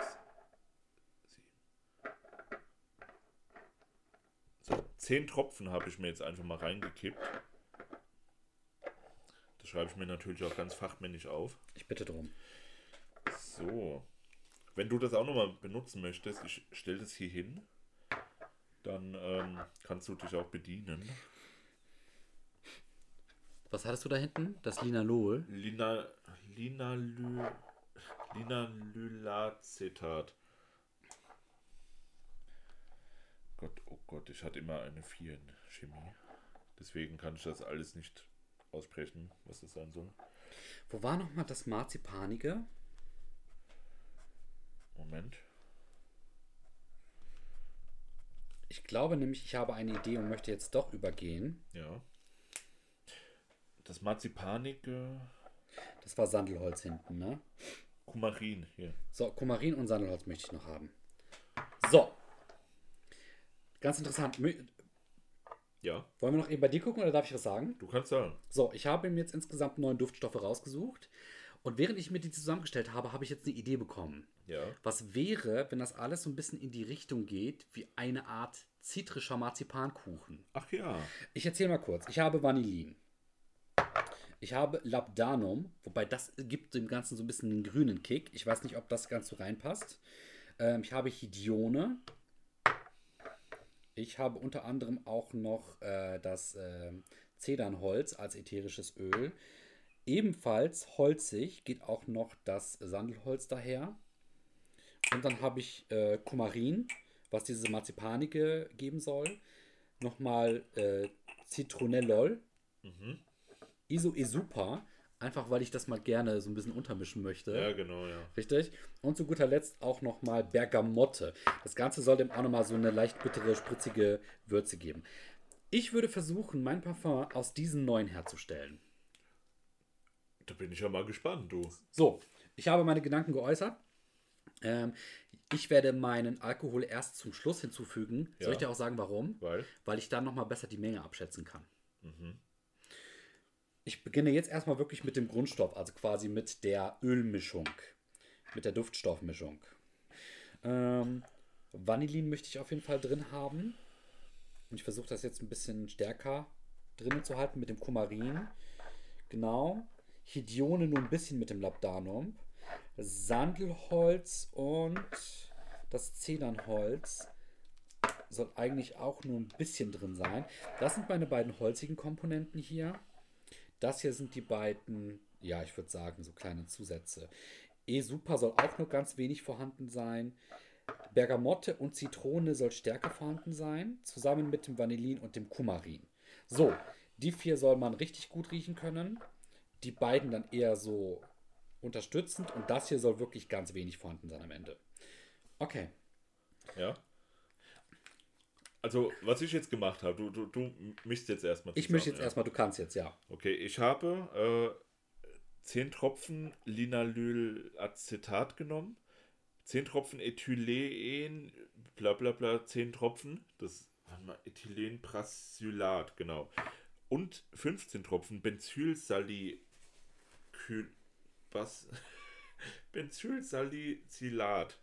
A: So, 10 Tropfen habe ich mir jetzt einfach mal reingekippt. Das schreibe ich mir natürlich auch ganz fachmännisch auf.
B: Ich bitte drum.
A: So. Wenn du das auch nochmal benutzen möchtest, ich stelle das hier hin. Dann ähm, kannst du dich auch bedienen.
B: Was hattest du da hinten? Das Linalol?
A: Lina, Linalol. Linallylacetat. Gott, oh Gott, ich hatte immer eine 4 in Chemie. Deswegen kann ich das alles nicht aussprechen, was das sein soll.
B: Wo war nochmal das Marzipanige? Moment. Ich glaube nämlich, ich habe eine Idee und möchte jetzt doch übergehen. Ja.
A: Das Marzipanige.
B: Das war Sandelholz hinten, ne?
A: Kumarin hier.
B: So, Kumarin und Sandelholz möchte ich noch haben. So. Ganz interessant. Ja. Wollen wir noch eben bei dir gucken oder darf ich was sagen?
A: Du kannst sagen.
B: So, ich habe mir jetzt insgesamt neun Duftstoffe rausgesucht. Und während ich mir die zusammengestellt habe, habe ich jetzt eine Idee bekommen. Ja. Was wäre, wenn das alles so ein bisschen in die Richtung geht, wie eine Art zitrischer Marzipankuchen? Ach ja. Ich erzähle mal kurz. Ich habe Vanillin. Ich habe Labdanum, wobei das gibt dem Ganzen so ein bisschen den grünen Kick. Ich weiß nicht, ob das ganz so reinpasst. Ähm, ich habe Hidione. Ich habe unter anderem auch noch äh, das äh, Zedernholz als ätherisches Öl. Ebenfalls holzig geht auch noch das Sandelholz daher. Und dann habe ich äh, Kumarin, was diese Marzipanige geben soll. Nochmal äh, Zitronellol. Mhm. Iso Esupa, einfach weil ich das mal gerne so ein bisschen untermischen möchte. Ja, genau, ja. Richtig? Und zu guter Letzt auch nochmal Bergamotte. Das Ganze soll dem auch nochmal so eine leicht bittere, spritzige Würze geben. Ich würde versuchen, mein Parfum aus diesen neuen herzustellen.
A: Da bin ich ja mal gespannt, du.
B: So, ich habe meine Gedanken geäußert. Ähm, ich werde meinen Alkohol erst zum Schluss hinzufügen. Ja. Soll ich dir auch sagen, warum? Weil, Weil ich dann nochmal besser die Menge abschätzen kann. Mhm ich beginne jetzt erstmal wirklich mit dem Grundstoff, also quasi mit der Ölmischung, mit der Duftstoffmischung. Ähm, Vanillin möchte ich auf jeden Fall drin haben. Und ich versuche das jetzt ein bisschen stärker drinnen zu halten mit dem Kumarin. Genau. Hidione nur ein bisschen mit dem Labdanum. Sandelholz und das Zedernholz soll eigentlich auch nur ein bisschen drin sein. Das sind meine beiden holzigen Komponenten hier. Das hier sind die beiden, ja, ich würde sagen, so kleine Zusätze. E-Super soll auch nur ganz wenig vorhanden sein. Bergamotte und Zitrone soll stärker vorhanden sein, zusammen mit dem Vanillin und dem Kumarin. So, die vier soll man richtig gut riechen können. Die beiden dann eher so unterstützend und das hier soll wirklich ganz wenig vorhanden sein am Ende. Okay. Ja.
A: Also, was ich jetzt gemacht habe, du, du, du mischst jetzt erstmal.
B: Zusammen, ich mische jetzt ja. erstmal, du kannst jetzt, ja.
A: Okay, ich habe äh, 10 Tropfen Linalylacetat genommen, 10 Tropfen Ethylen, bla bla bla, 10 Tropfen, das Ethylenprasylat, genau. Und 15 Tropfen Benzylsalicyl. was? Benzylsalicylat.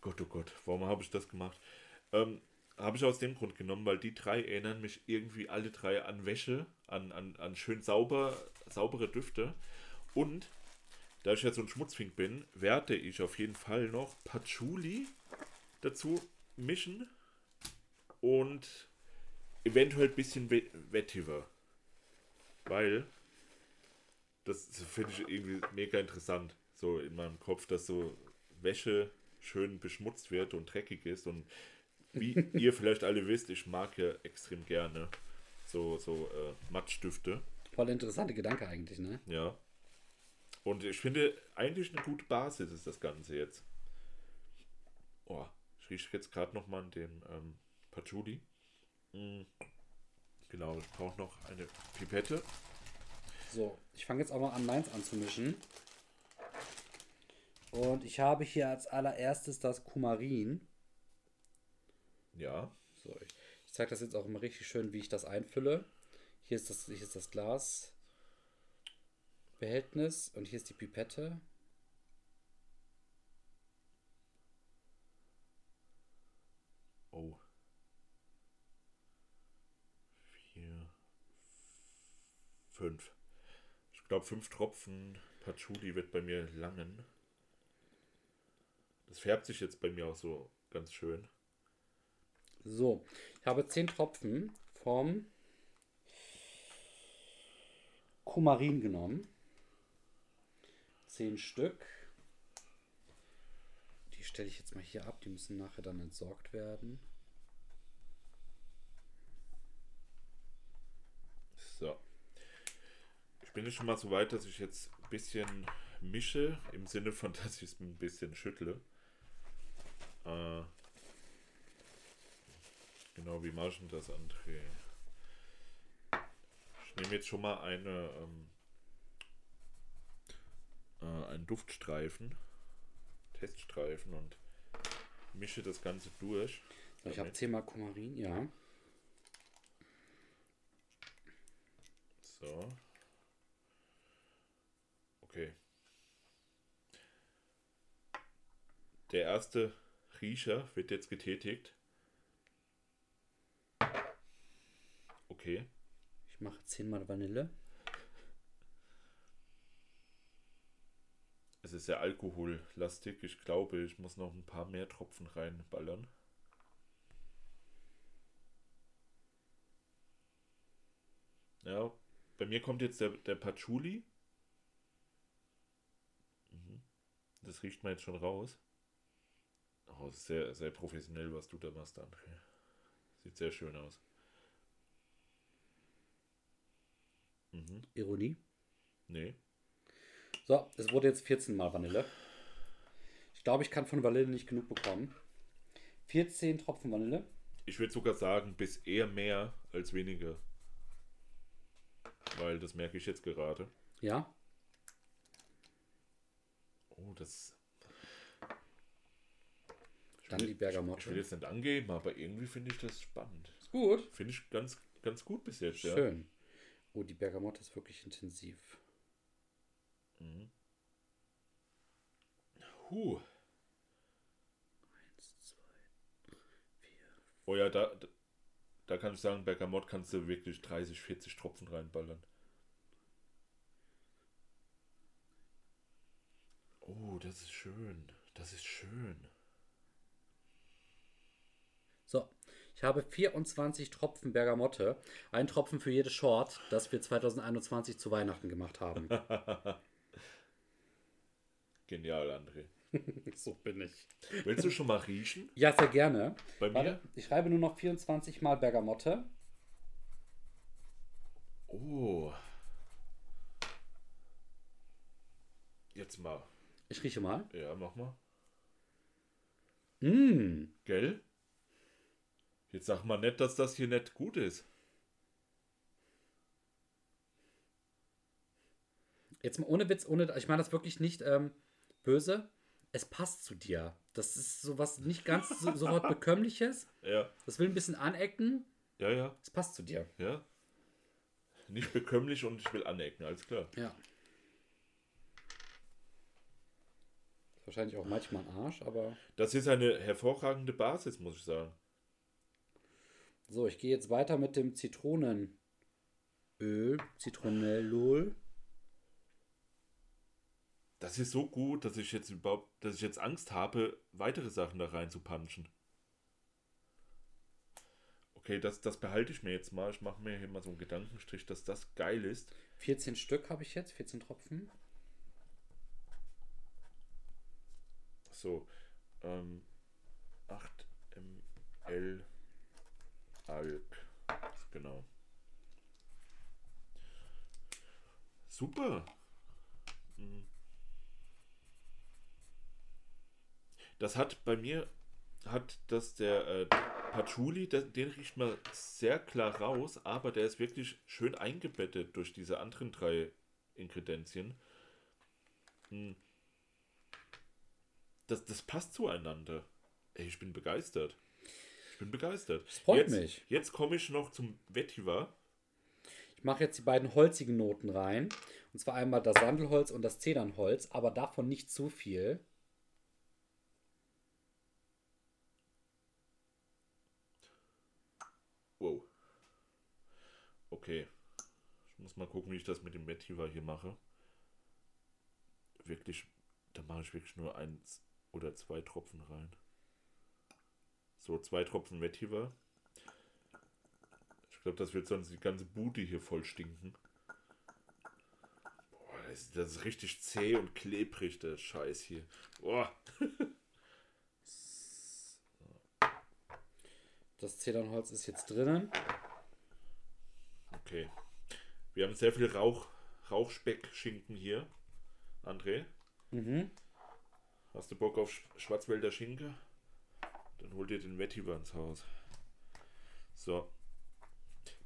A: Gott, oh Gott, warum habe ich das gemacht? Ähm, habe ich aus dem Grund genommen, weil die drei erinnern mich irgendwie alle drei an Wäsche, an, an, an schön sauber, saubere Düfte. Und da ich ja so ein Schmutzfink bin, werde ich auf jeden Fall noch Patchouli dazu mischen und eventuell ein bisschen Vetiver. Weil das finde ich irgendwie mega interessant, so in meinem Kopf, dass so Wäsche schön beschmutzt wird und dreckig ist und wie ihr vielleicht alle wisst, ich mag ja extrem gerne so, so äh, Mattstifte.
B: Voll interessante Gedanke eigentlich, ne?
A: Ja. Und ich finde, eigentlich eine gute Basis ist das Ganze jetzt. Boah, ich rieche jetzt gerade nochmal an dem ähm, Patchouli. Mhm. Genau, ich brauche noch eine Pipette.
B: So, ich fange jetzt auch mal an, meins anzumischen. Und ich habe hier als allererstes das Kumarin. Ja. So, ich, ich zeige das jetzt auch immer richtig schön, wie ich das einfülle. Hier ist das, hier ist das Glas. Behältnis und hier ist die Pipette.
A: Oh. Vier. Fünf. Ich glaube, fünf Tropfen Patchouli wird bei mir langen. Das färbt sich jetzt bei mir auch so ganz schön.
B: So, ich habe 10 Tropfen vom Kumarin genommen. 10 Stück. Die stelle ich jetzt mal hier ab. Die müssen nachher dann entsorgt werden.
A: So. Ich bin jetzt schon mal so weit, dass ich jetzt ein bisschen mische, im Sinne von, dass ich es ein bisschen schüttle. Äh, Genau, wie machst du das, André? Ich nehme jetzt schon mal eine, ähm, äh, einen Duftstreifen, Teststreifen und mische das Ganze durch.
B: So, ich habe zehnmal Kumarin, ja. So.
A: Okay. Der erste Riecher wird jetzt getätigt.
B: Okay. Ich mache zehnmal Vanille.
A: Es ist sehr alkohollastig. Ich glaube, ich muss noch ein paar mehr Tropfen reinballern. Ja, bei mir kommt jetzt der, der Patchouli. Mhm. Das riecht man jetzt schon raus. Oh, sehr, sehr professionell, was du da machst, André. Sieht sehr schön aus.
B: Mhm. Ironie? Nee. So, es wurde jetzt 14 Mal Vanille. Ich glaube, ich kann von Vanille nicht genug bekommen. 14 Tropfen Vanille.
A: Ich würde sogar sagen, bis eher mehr als weniger. Weil das merke ich jetzt gerade. Ja. Oh, das. Ich Dann will, die Bergamotte. Ich, will jetzt nicht angeben, aber irgendwie finde ich das spannend. Ist gut. Finde ich ganz, ganz gut bis jetzt. Schön. Ja.
B: Oh, die Bergamotte ist wirklich intensiv. Mhm. Huh.
A: Eins, zwei, vier. Oh ja, da, da, da kann ich sagen, Bergamott kannst du wirklich 30, 40 Tropfen reinballern. Oh, das ist schön. Das ist schön.
B: Ich habe 24 Tropfen Bergamotte, ein Tropfen für jedes Short, das wir 2021 zu Weihnachten gemacht haben.
A: Genial, André. so bin ich. Willst du schon mal riechen?
B: Ja, sehr gerne. Bei mir? ich schreibe nur noch 24 Mal Bergamotte. Oh.
A: Jetzt mal.
B: Ich rieche mal.
A: Ja, mach mal. Mm. Gell? Jetzt sag mal nicht, dass das hier nicht gut ist.
B: Jetzt mal ohne Witz, ohne. Ich meine das wirklich nicht ähm, böse. Es passt zu dir. Das ist so was nicht ganz so, was bekömmliches. Ja. Das will ein bisschen anecken. Ja, ja. Es passt zu dir.
A: Ja. Nicht bekömmlich und ich will anecken, alles klar. Ja.
B: Wahrscheinlich auch manchmal ein Arsch, aber.
A: Das ist eine hervorragende Basis, muss ich sagen.
B: So, ich gehe jetzt weiter mit dem Zitronenöl, Zitronellul.
A: Das ist so gut, dass ich jetzt überhaupt, dass ich jetzt Angst habe, weitere Sachen da rein zu punchen. Okay, das, das behalte ich mir jetzt mal. Ich mache mir hier mal so einen Gedankenstrich, dass das geil ist.
B: 14 Stück habe ich jetzt, 14 Tropfen.
A: So, ähm, 8 ml. Alk. Genau. Super. Mhm. Das hat bei mir, hat das der äh, Patchouli, der, den riecht man sehr klar raus, aber der ist wirklich schön eingebettet durch diese anderen drei Ingredienzien. Mhm. Das, das passt zueinander. Ey, ich bin begeistert. Ich bin begeistert. Das freut jetzt, mich. Jetzt komme ich noch zum Vetiver.
B: Ich mache jetzt die beiden holzigen Noten rein. Und zwar einmal das Sandelholz und das Zedernholz, aber davon nicht zu viel.
A: Wow. Okay. Ich muss mal gucken, wie ich das mit dem Vetiver hier mache. Wirklich, da mache ich wirklich nur eins oder zwei Tropfen rein. So zwei Tropfen Vetiver. Ich glaube, das wird sonst die ganze Bude hier voll stinken. Boah, das ist, das ist richtig zäh und klebrig, der Scheiß hier. Boah.
B: Das Zedernholz ist jetzt drinnen.
A: Okay. Wir haben sehr viel Rauch, Rauchspeckschinken hier, André. Mhm. Hast du Bock auf Schwarzwälder Schinken? Dann holt ihr den Vetiver ins Haus. So.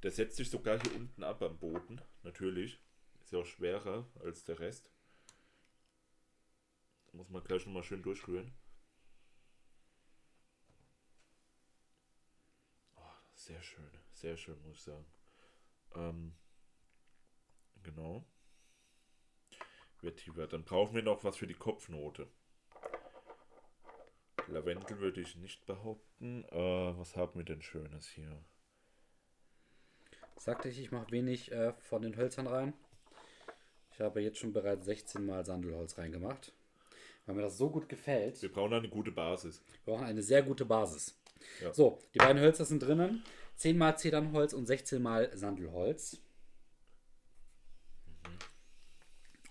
A: Der setzt sich sogar hier unten ab am Boden. Natürlich. Ist ja auch schwerer als der Rest. Das muss man gleich nochmal schön durchrühren. Oh, sehr schön. Sehr schön, muss ich sagen. Ähm, genau. Vetiver. Dann brauchen wir noch was für die Kopfnote. Lavendel würde ich nicht behaupten. Äh, was haben wir denn Schönes hier?
B: Sagte ich, ich mache wenig äh, von den Hölzern rein. Ich habe jetzt schon bereits 16 Mal Sandelholz reingemacht. Weil mir das so gut gefällt.
A: Wir brauchen eine gute Basis.
B: Wir brauchen eine sehr gute Basis. Ja. So, die beiden Hölzer sind drinnen. 10 mal Zedernholz und 16 mal Sandelholz. Mhm.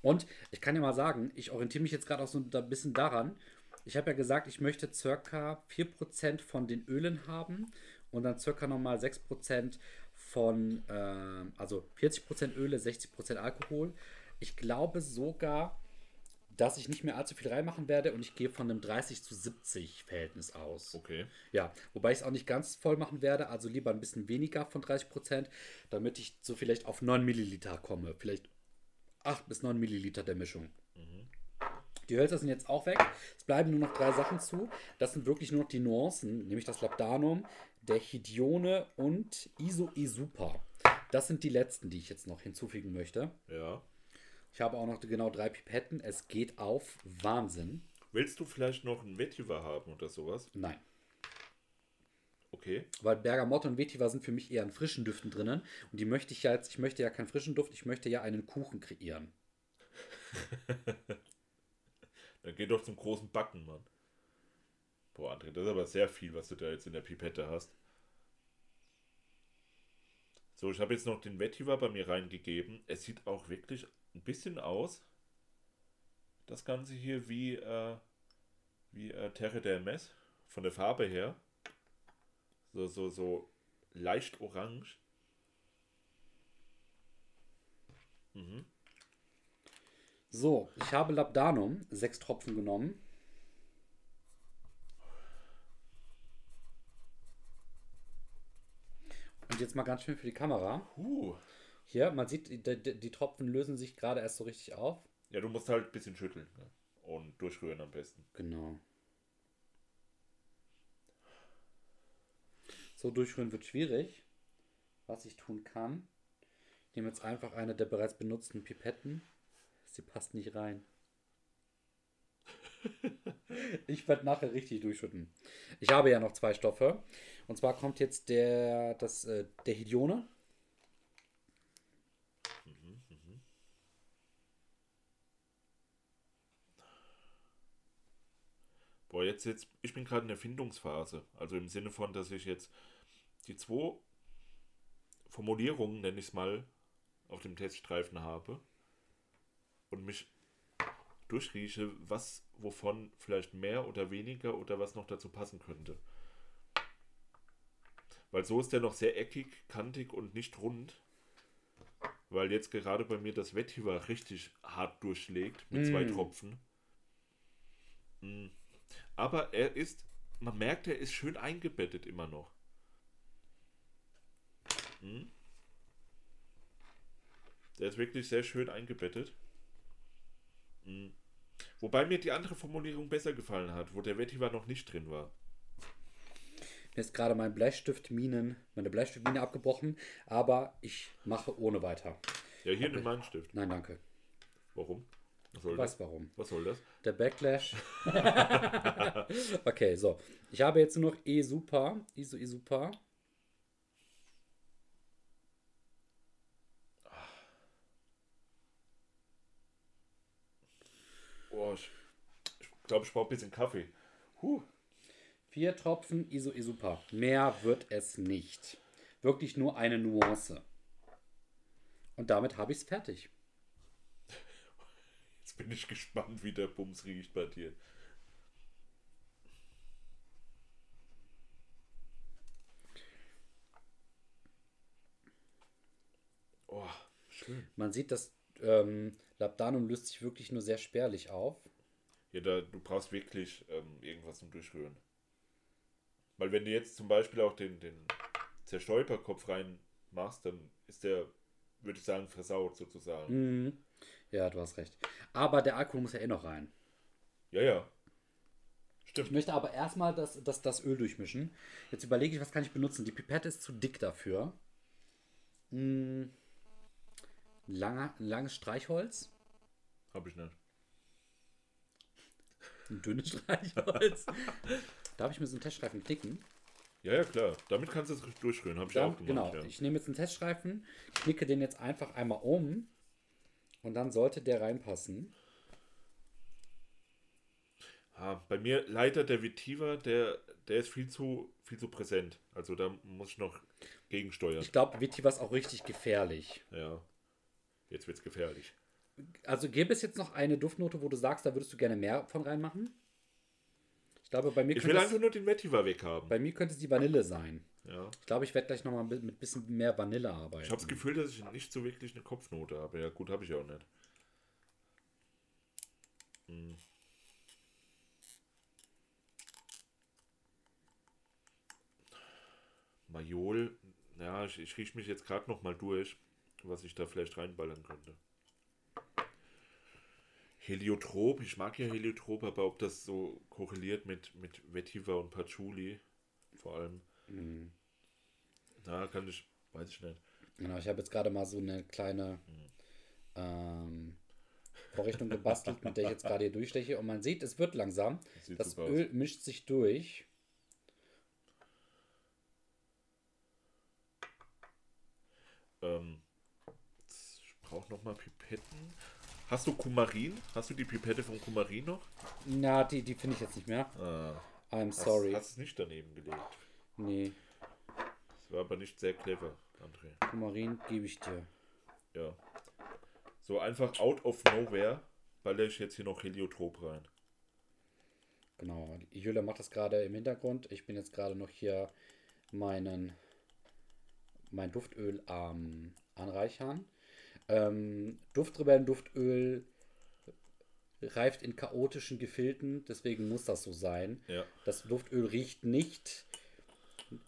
B: Und ich kann dir mal sagen, ich orientiere mich jetzt gerade auch so ein bisschen daran, ich habe ja gesagt, ich möchte circa 4% von den Ölen haben und dann circa nochmal 6% von, äh, also 40% Öle, 60% Alkohol. Ich glaube sogar, dass ich nicht mehr allzu viel reinmachen werde und ich gehe von einem 30 zu 70 Verhältnis aus. Okay. Ja, wobei ich es auch nicht ganz voll machen werde, also lieber ein bisschen weniger von 30 damit ich so vielleicht auf 9 Milliliter komme. Vielleicht 8 bis 9 Milliliter der Mischung. Die Hölzer sind jetzt auch weg. Es bleiben nur noch drei Sachen zu. Das sind wirklich nur noch die Nuancen, nämlich das Labdanum, der Hidione und Isoisupa. Das sind die letzten, die ich jetzt noch hinzufügen möchte. Ja. Ich habe auch noch genau drei Pipetten. Es geht auf Wahnsinn.
A: Willst du vielleicht noch einen Vetiver haben oder sowas? Nein.
B: Okay. Weil Bergamotte und Vetiver sind für mich eher in frischen Düften drinnen. Und die möchte ich ja jetzt, ich möchte ja keinen frischen Duft, ich möchte ja einen Kuchen kreieren.
A: Dann geh doch zum großen Backen, Mann. Boah, André, das ist aber sehr viel, was du da jetzt in der Pipette hast. So, ich habe jetzt noch den Vetiver bei mir reingegeben. Es sieht auch wirklich ein bisschen aus, das Ganze hier, wie, äh, wie äh, Terre d'Hermes. Von der Farbe her. So, so, so leicht orange. Mhm.
B: So, ich habe Labdanum, sechs Tropfen genommen. Und jetzt mal ganz schön für die Kamera. Huh. Hier, man sieht, die, die, Tropfen lösen sich gerade erst so richtig auf.
A: Ja, du musst halt ein bisschen schütteln ne? und durchrühren am besten. Genau.
B: So durchrühren wird schwierig. Was ich tun kann, ich nehme jetzt einfach eine der bereits benutzten Pipetten Sie passt nicht rein. ich werde nachher richtig durchschütten. Ich habe ja noch zwei Stoffe. Und zwar kommt jetzt der, das, äh, der Hidione. Mhm, mhm.
A: Boah, jetzt, jetzt, ich bin gerade in der Findungsphase. Also im Sinne von, dass ich jetzt die zwei Formulierungen, nenne ich es mal, auf dem Teststreifen habe und mich durchrieche, was wovon vielleicht mehr oder weniger oder was noch dazu passen könnte. Weil so ist der noch sehr eckig, kantig und nicht rund. Weil jetzt gerade bei mir das Vetiver richtig hart durchschlägt mit mm. zwei Tropfen. Mm. Aber er ist, man merkt, er ist schön eingebettet immer noch. Mm. Der ist wirklich sehr schön eingebettet. Mhm. Wobei mir die andere Formulierung besser gefallen hat, wo der Vetiver noch nicht drin war.
B: Mir ist gerade mein Bleistiftminen, meine Bleistiftmine abgebrochen, aber ich mache ohne weiter. Ja, hier nimm meinen Stift. Nein, danke. Warum?
A: Was soll das? warum. Was soll das?
B: Der Backlash. okay, so. Ich habe jetzt nur noch E-Super. ISO e E-Super. E
A: Boah, ich, ich glaube, ich brauche ein bisschen Kaffee. Huh.
B: Vier Tropfen Iso Isupa. Mehr wird es nicht. Wirklich nur eine Nuance. Und damit habe ich es fertig.
A: Jetzt bin ich gespannt, wie der Bums riecht bei dir.
B: Oh, schön. Man sieht, dass ähm, Labdanum löst sich wirklich nur sehr spärlich auf.
A: Ja, da, du brauchst wirklich ähm, irgendwas zum Durchrühren. Weil wenn du jetzt zum Beispiel auch den, den Zerstäuberkopf reinmachst, dann ist der, würde ich sagen, versaut sozusagen. Mhm.
B: Ja, du hast recht. Aber der Alkohol muss ja eh noch rein.
A: Ja, ja.
B: Stimmt. Ich möchte aber erstmal das, das, das Öl durchmischen. Jetzt überlege ich, was kann ich benutzen. Die Pipette ist zu dick dafür. Hm. Langer, langes Streichholz?
A: Habe ich nicht. Ein
B: dünnes Streichholz? Darf ich mir so einen Teststreifen knicken?
A: Ja, ja, klar. Damit kannst du es durchrühren. Hab
B: ich
A: auch gemacht.
B: Genau. Ja. Ich nehme jetzt einen Teststreifen, knicke den jetzt einfach einmal um und dann sollte der reinpassen.
A: Ah, bei mir leider der Vitiva, der, der ist viel zu, viel zu präsent. Also da muss ich noch gegensteuern.
B: Ich glaube, Vetiver ist auch richtig gefährlich.
A: Ja. Jetzt wird es gefährlich.
B: Also gäbe es jetzt noch eine Duftnote, wo du sagst, da würdest du gerne mehr von reinmachen? Ich glaube, bei mir Ich will einfach nur den Vetiver weghaben. Bei mir könnte es die Vanille sein. Ja. Ich glaube, ich werde gleich nochmal mit ein bisschen mehr Vanille arbeiten.
A: Ich habe das Gefühl, dass ich nicht so wirklich eine Kopfnote habe. Ja, gut, habe ich ja auch nicht. Hm. Majol, ja, ich, ich rieche mich jetzt gerade nochmal durch was ich da vielleicht reinballern könnte. Heliotrop, ich mag ja Heliotrop, aber ob das so korreliert mit, mit Vetiver und Patchouli, vor allem. Mhm. Na, kann ich, weiß ich nicht.
B: Genau, ich habe jetzt gerade mal so eine kleine mhm. ähm, Vorrichtung gebastelt, mit der ich jetzt gerade hier durchsteche. Und man sieht, es wird langsam. Sieht das Öl aus. mischt sich durch.
A: Ähm, brauche nochmal Pipetten. Hast du Kumarin? Hast du die Pipette von Kumarin noch?
B: Na, die, die finde ich jetzt nicht mehr. Ah.
A: I'm sorry. Hast, hast es nicht daneben gelegt. Nee. Das war aber nicht sehr clever, André.
B: Kumarin gebe ich dir. Ja.
A: So einfach out of nowhere baller ich jetzt hier noch Heliotrop rein.
B: Genau. Jüller macht das gerade im Hintergrund. Ich bin jetzt gerade noch hier meinen mein Duftöl am ähm, Anreichern. Ähm, Duftrebellen, Duftöl reift in chaotischen Gefilden, deswegen muss das so sein. Ja. Das Duftöl riecht nicht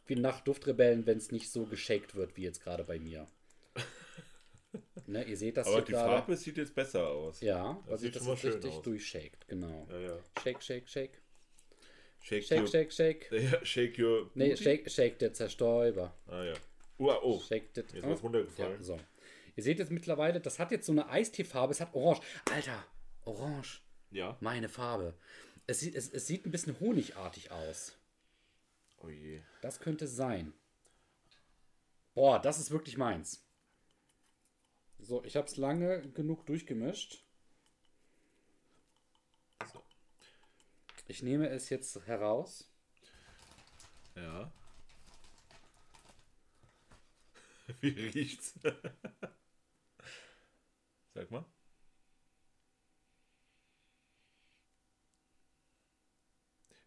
B: wie nach Duftrebellen, wenn es nicht so geshaked wird, wie jetzt gerade bei mir.
A: ne, ihr seht das Aber die gerade. Farbe sieht jetzt besser aus. Ja, das weil sieht sich das richtig aus.
B: durchshaked, genau. Ja, ja. Shake, shake, shake. Shake, shake, your, shake, shake. Ja, shake your. Nee, shake, shake der Zerstäuber. Ah ja. Uh, oh. Shake the, jetzt oh. was runtergefallen. Ja, so. Ihr seht jetzt mittlerweile, das hat jetzt so eine Eisteefarbe, es hat Orange. Alter, Orange. Ja. Meine Farbe. Es sieht, es, es sieht ein bisschen honigartig aus. Oh je. Das könnte sein. Boah, das ist wirklich meins. So, ich habe es lange genug durchgemischt. So. Ich nehme es jetzt heraus. Ja. Wie riecht's?
A: Sag mal.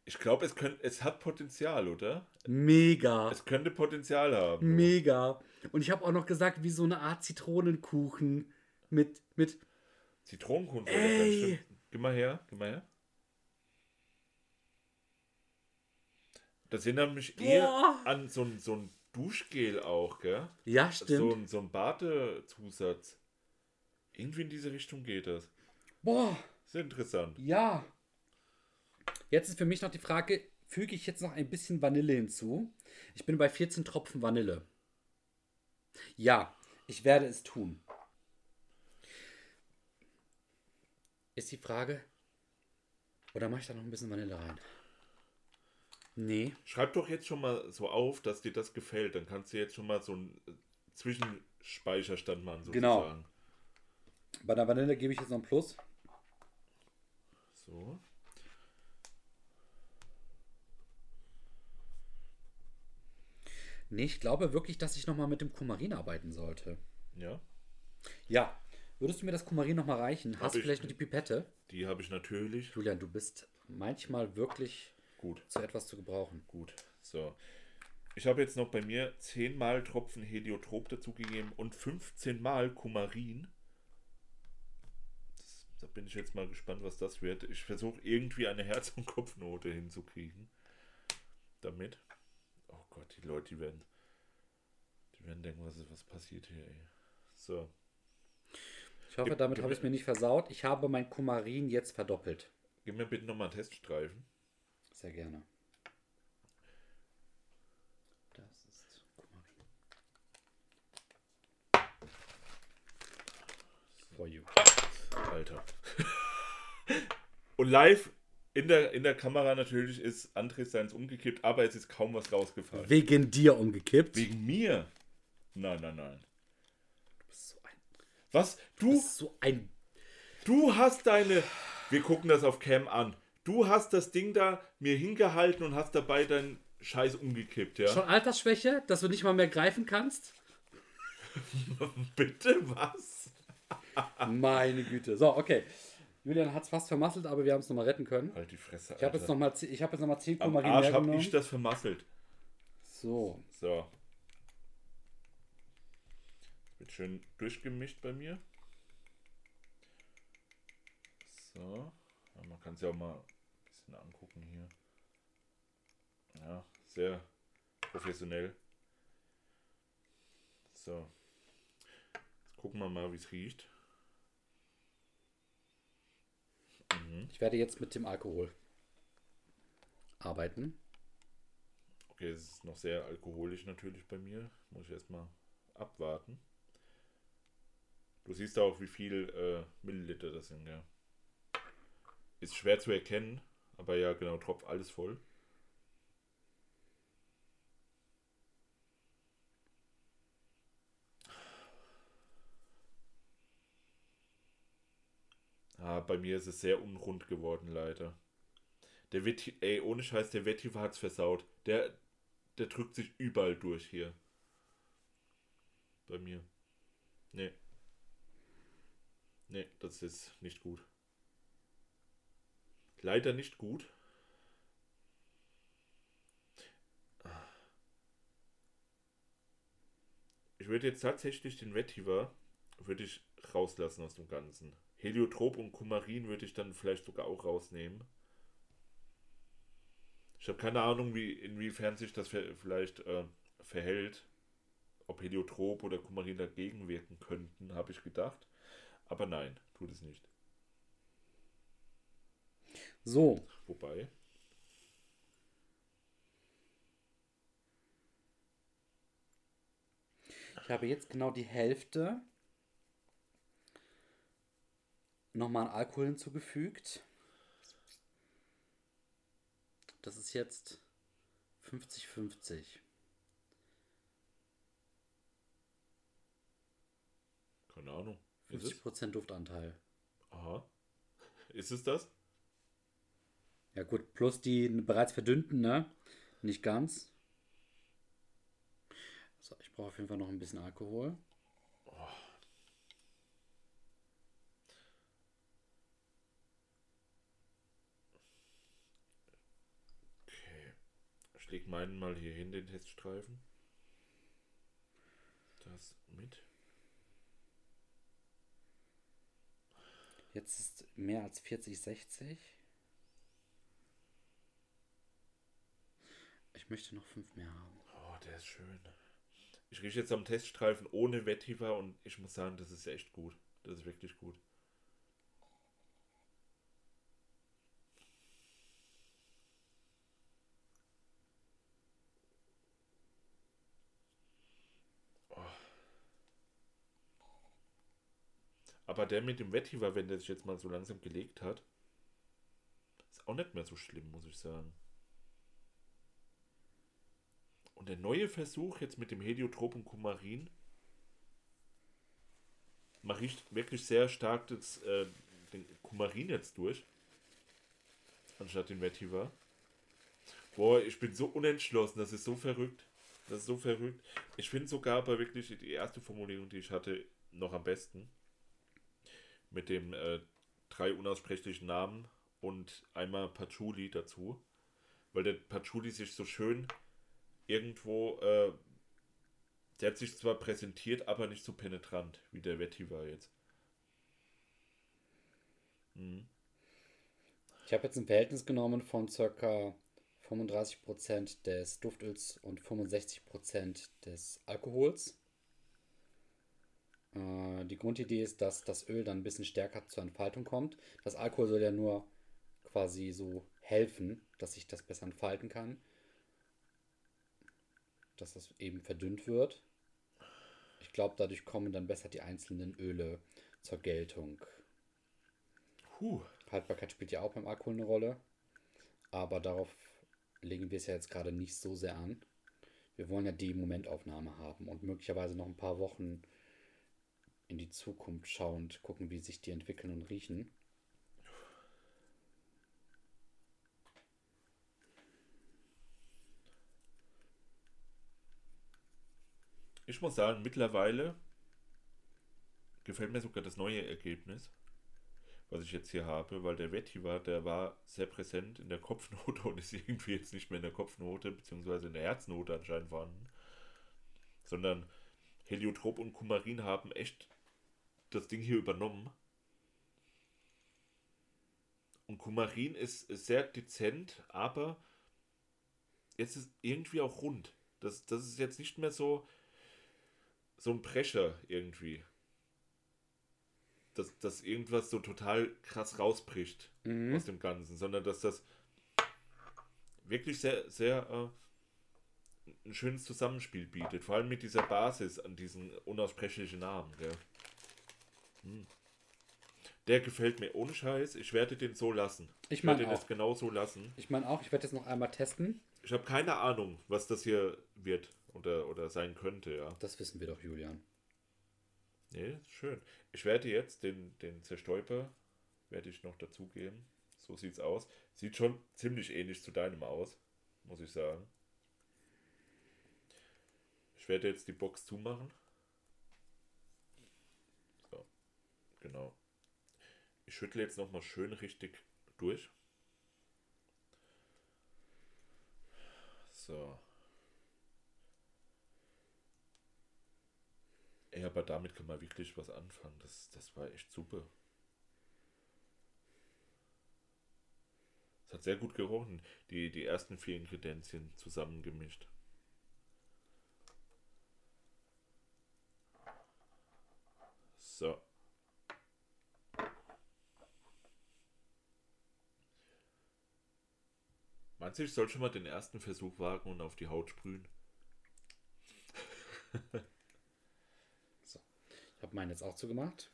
A: Ich glaube, es, es hat Potenzial, oder? Mega. Es könnte Potenzial haben.
B: Mega. Und ich habe auch noch gesagt, wie so eine Art Zitronenkuchen mit. mit Zitronenkuchen.
A: Ey. Geh mal her, gib mal her. Das erinnert mich Boah. eher an so ein, so ein Duschgel auch, gell? Ja, stimmt. So so ein Badezusatz. Irgendwie in diese Richtung geht das. Boah. Sehr interessant. Ja.
B: Jetzt ist für mich noch die Frage, füge ich jetzt noch ein bisschen Vanille hinzu? Ich bin bei 14 Tropfen Vanille. Ja, ich werde es tun. Ist die Frage, oder mache ich da noch ein bisschen Vanille rein?
A: Nee. Schreib doch jetzt schon mal so auf, dass dir das gefällt. Dann kannst du jetzt schon mal so einen Zwischenspeicherstand machen, genau. sozusagen. Genau.
B: Bei der Vanille gebe ich jetzt noch ein Plus. So. Nee, ich glaube wirklich, dass ich nochmal mit dem Kumarin arbeiten sollte. Ja? Ja. Würdest du mir das Kumarin nochmal reichen? Hab Hast du vielleicht noch die Pipette?
A: Die habe ich natürlich.
B: Julian, du bist manchmal wirklich gut zu etwas zu gebrauchen. Gut.
A: So. Ich habe jetzt noch bei mir 10 Mal Tropfen Heliotrop dazugegeben und 15 Mal Kumarin. Da bin ich jetzt mal gespannt, was das wird. Ich versuche irgendwie eine Herz- und Kopfnote hinzukriegen. Damit. Oh Gott, die Leute, die werden. Die werden denken, was, ist, was passiert hier, ey. So.
B: Ich hoffe, gib, damit habe ich es mir nicht versaut. Ich habe mein Kumarin jetzt verdoppelt.
A: Gib mir bitte nochmal einen Teststreifen.
B: Sehr gerne. Das ist
A: Kumarin. For you. Alter. Und live in der, in der Kamera natürlich ist André Seins umgekippt, aber es ist kaum was rausgefallen.
B: Wegen dir umgekippt?
A: Wegen mir? Nein, nein, nein. Du bist so ein. Was? Du. du bist so ein. Du hast deine. Wir gucken das auf Cam an. Du hast das Ding da mir hingehalten und hast dabei deinen Scheiß umgekippt, ja?
B: Schon Altersschwäche, dass du nicht mal mehr greifen kannst?
A: Bitte was?
B: Meine Güte. So, okay. Julian hat es fast vermasselt, aber wir haben es nochmal retten können. Halt die Fresse, Alter. Ich habe jetzt nochmal
A: hab jetzt noch mal 10 Am Kumarin Arsch habe ich das vermasselt. So. So. Wird schön durchgemischt bei mir. So. Aber man kann es ja auch mal ein bisschen angucken hier. Ja, sehr professionell. So. Jetzt gucken wir mal, wie es riecht.
B: Mhm. Ich werde jetzt mit dem Alkohol arbeiten.
A: Okay, es ist noch sehr alkoholisch natürlich bei mir. Muss ich erstmal abwarten. Du siehst auch, wie viel äh, Milliliter das sind, ja. Ist schwer zu erkennen, aber ja, genau, tropft alles voll. bei mir ist es sehr unrund geworden, leider. Der Wettiv, ey, ohne Scheiß, der Wettiver hat's versaut. Der, der drückt sich überall durch hier. Bei mir. Nee. Nee, das ist nicht gut. Leider nicht gut. Ich würde jetzt tatsächlich den Wettiver würde ich rauslassen aus dem Ganzen. Heliotrop und Kumarin würde ich dann vielleicht sogar auch rausnehmen. Ich habe keine Ahnung, wie, inwiefern sich das vielleicht äh, verhält. Ob Heliotrop oder Kumarin dagegen wirken könnten, habe ich gedacht. Aber nein, tut es nicht. So. Wobei.
B: Ich habe jetzt genau die Hälfte nochmal Alkohol hinzugefügt. Das ist jetzt 50-50.
A: Keine Ahnung.
B: 50% Duftanteil.
A: Aha. Ist es das?
B: Ja gut, plus die bereits verdünnten, ne? Nicht ganz. So, ich brauche auf jeden Fall noch ein bisschen Alkohol. Oh.
A: Ich lege meinen mal hier hin, den Teststreifen. Das mit.
B: Jetzt ist mehr als 40, 60. Ich möchte noch fünf mehr haben.
A: Oh, der ist schön. Ich rieche jetzt am Teststreifen ohne Wetthiver und ich muss sagen, das ist echt gut. Das ist wirklich gut. Aber der mit dem Vetiver, wenn der sich jetzt mal so langsam gelegt hat, ist auch nicht mehr so schlimm, muss ich sagen. Und der neue Versuch jetzt mit dem Heliotropen Kumarin mache ich wirklich sehr stark das, äh, den Kumarin jetzt durch. Anstatt den Vetiver. Boah, ich bin so unentschlossen, das ist so verrückt. Das ist so verrückt. Ich finde sogar aber wirklich die erste Formulierung, die ich hatte, noch am besten mit dem äh, drei unaussprechlichen Namen und einmal Patchouli dazu, weil der Patchouli sich so schön irgendwo, äh, der hat sich zwar präsentiert, aber nicht so penetrant wie der Vetti war jetzt.
B: Mhm. Ich habe jetzt ein Verhältnis genommen von circa 35% des Duftöls und 65% des Alkohols. Äh, die Grundidee ist, dass das Öl dann ein bisschen stärker zur Entfaltung kommt. Das Alkohol soll ja nur quasi so helfen, dass sich das besser entfalten kann. Dass das eben verdünnt wird. Ich glaube, dadurch kommen dann besser die einzelnen Öle zur Geltung. Huh. Haltbarkeit spielt ja auch beim Alkohol eine Rolle. Aber darauf legen wir es ja jetzt gerade nicht so sehr an. Wir wollen ja die Momentaufnahme haben und möglicherweise noch ein paar Wochen in die Zukunft schauend, gucken, wie sich die entwickeln und riechen.
A: Ich muss sagen, mittlerweile gefällt mir sogar das neue Ergebnis, was ich jetzt hier habe, weil der Vetti war, der war sehr präsent in der Kopfnote und ist irgendwie jetzt nicht mehr in der Kopfnote, beziehungsweise in der Herznote anscheinend vorhanden, sondern Heliotrop und Kumarin haben echt das Ding hier übernommen. Und Kumarin ist, sehr dezent, aber jetzt ist irgendwie auch rund. Das, das ist jetzt nicht mehr so, so ein Prescher irgendwie. Dass, dass irgendwas so total krass rausbricht mhm. aus dem Ganzen, sondern dass das wirklich sehr, sehr äh, ein schönes Zusammenspiel bietet. Vor allem mit dieser Basis an diesen unaussprechlichen Namen. Gell? Hm. Der gefällt mir ohne Scheiß. Ich werde den so lassen. Ich, ich mein werde auch. jetzt genau so lassen.
B: Ich meine auch, ich werde das noch einmal testen.
A: Ich habe keine Ahnung, was das hier wird oder, oder sein könnte, ja.
B: Das wissen wir doch, Julian.
A: Nee, schön. Ich werde jetzt den, den Zerstäuber, werde ich noch dazugeben. So sieht's aus. Sieht schon ziemlich ähnlich zu deinem aus, muss ich sagen. Ich werde jetzt die Box zumachen. Genau. Ich schüttle jetzt nochmal schön richtig durch. So. Ey, aber damit kann man wirklich was anfangen. Das, das war echt super. Es hat sehr gut gerochen, die, die ersten vier Ingredienzien zusammengemischt. So. Meinst du, ich soll schon mal den ersten Versuch wagen und auf die Haut sprühen?
B: so. Ich habe meinen jetzt auch zugemacht.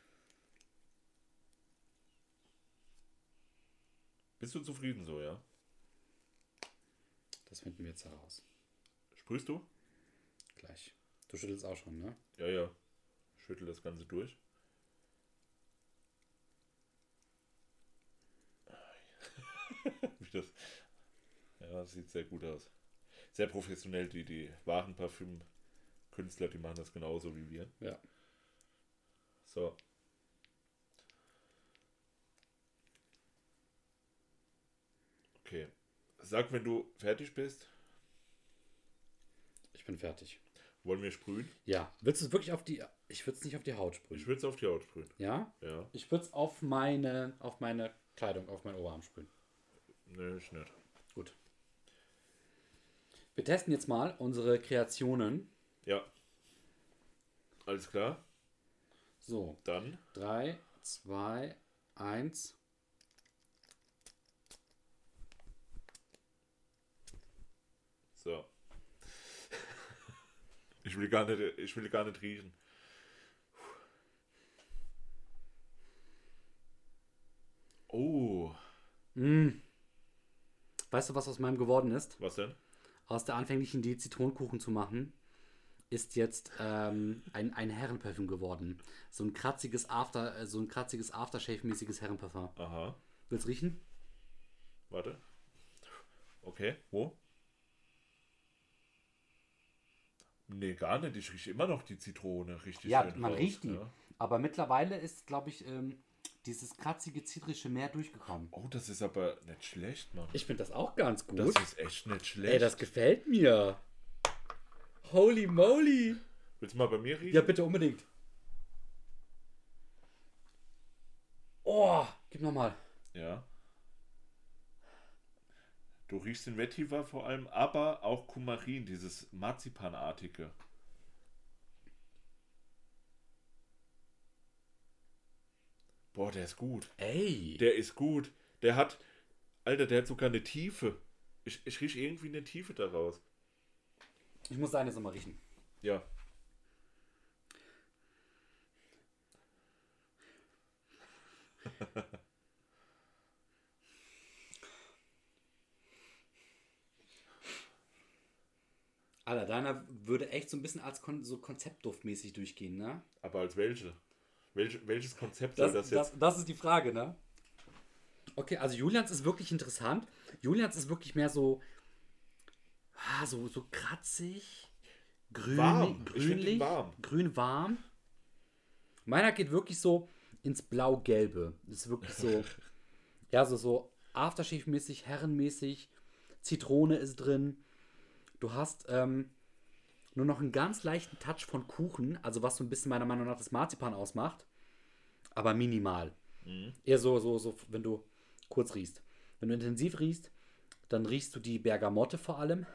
A: Bist du zufrieden so, ja?
B: Das finden wir jetzt heraus.
A: Sprühst du?
B: Gleich. Du schüttelst auch schon, ne?
A: Ja, ja. schüttel das Ganze durch. wie das ja, sieht sehr gut aus. Sehr professionell, die, die wahren Parfümkünstler, die machen das genauso wie wir. Ja. So. Okay. Sag, wenn du fertig bist.
B: Ich bin fertig.
A: Wollen wir sprühen?
B: Ja. Willst du es wirklich auf die. Ich würde es nicht auf die Haut sprühen.
A: Ich würde es auf die Haut sprühen. Ja?
B: Ja. Ich würde es auf meine, auf meine Kleidung, auf meinen Oberarm sprühen.
A: Nee, ich nicht.
B: Wir testen jetzt mal unsere Kreationen. Ja.
A: Alles klar.
B: So. Dann. 3, 2, 1.
A: So. Ich will gar nicht, ich will gar nicht riechen.
B: Oh. Mm. Weißt du, was aus meinem geworden ist?
A: Was denn?
B: aus der anfänglichen Idee, Zitronenkuchen zu machen, ist jetzt ähm, ein, ein Herrenparfüm geworden. So ein kratziges After, äh, so kratziges Aftershave-mäßiges Herrenparfum. Aha. Willst du riechen?
A: Warte. Okay, wo? Nee, gar nicht. Ich rieche immer noch die Zitrone richtig ja, schön. Ja, man
B: raus, riecht die. Ja. Aber mittlerweile ist, glaube ich, ähm, dieses kratzige, zitrische Meer durchgekommen.
A: Oh, das ist aber nicht schlecht, Mann.
B: Ich finde das auch ganz gut. Das
A: ist
B: echt nicht schlecht. Ey, das gefällt mir. Holy moly.
A: Willst du mal bei mir riechen?
B: Ja, bitte unbedingt. Oh, gib nochmal. Ja.
A: Du riechst den Vetiver vor allem, aber auch Kumarin, dieses Marzipanartige. Boah, der ist gut. Ey. Der ist gut. Der hat, Alter, der hat sogar eine Tiefe. Ich, ich rieche irgendwie eine Tiefe daraus.
B: Ich muss deine mal riechen. Ja. Alter, deiner würde echt so ein bisschen als Kon so konzeptduftmäßig durchgehen, ne?
A: Aber als welche? Welch, welches Konzept
B: das, soll das jetzt? Das, das ist die Frage, ne? Okay, also Julians ist wirklich interessant. Julians ist wirklich mehr so, ah, so, so kratzig, grün, warm. grünlich, warm. grün warm. Meiner geht wirklich so ins blau-gelbe. Das ist wirklich so, ja, so, so Aftershave-mäßig, herrenmäßig. Zitrone ist drin. Du hast ähm, nur noch einen ganz leichten Touch von Kuchen, also was so ein bisschen meiner Meinung nach das Marzipan ausmacht, aber minimal. Mhm. Eher so, so, so, wenn du kurz riechst. Wenn du intensiv riechst, dann riechst du die Bergamotte vor allem.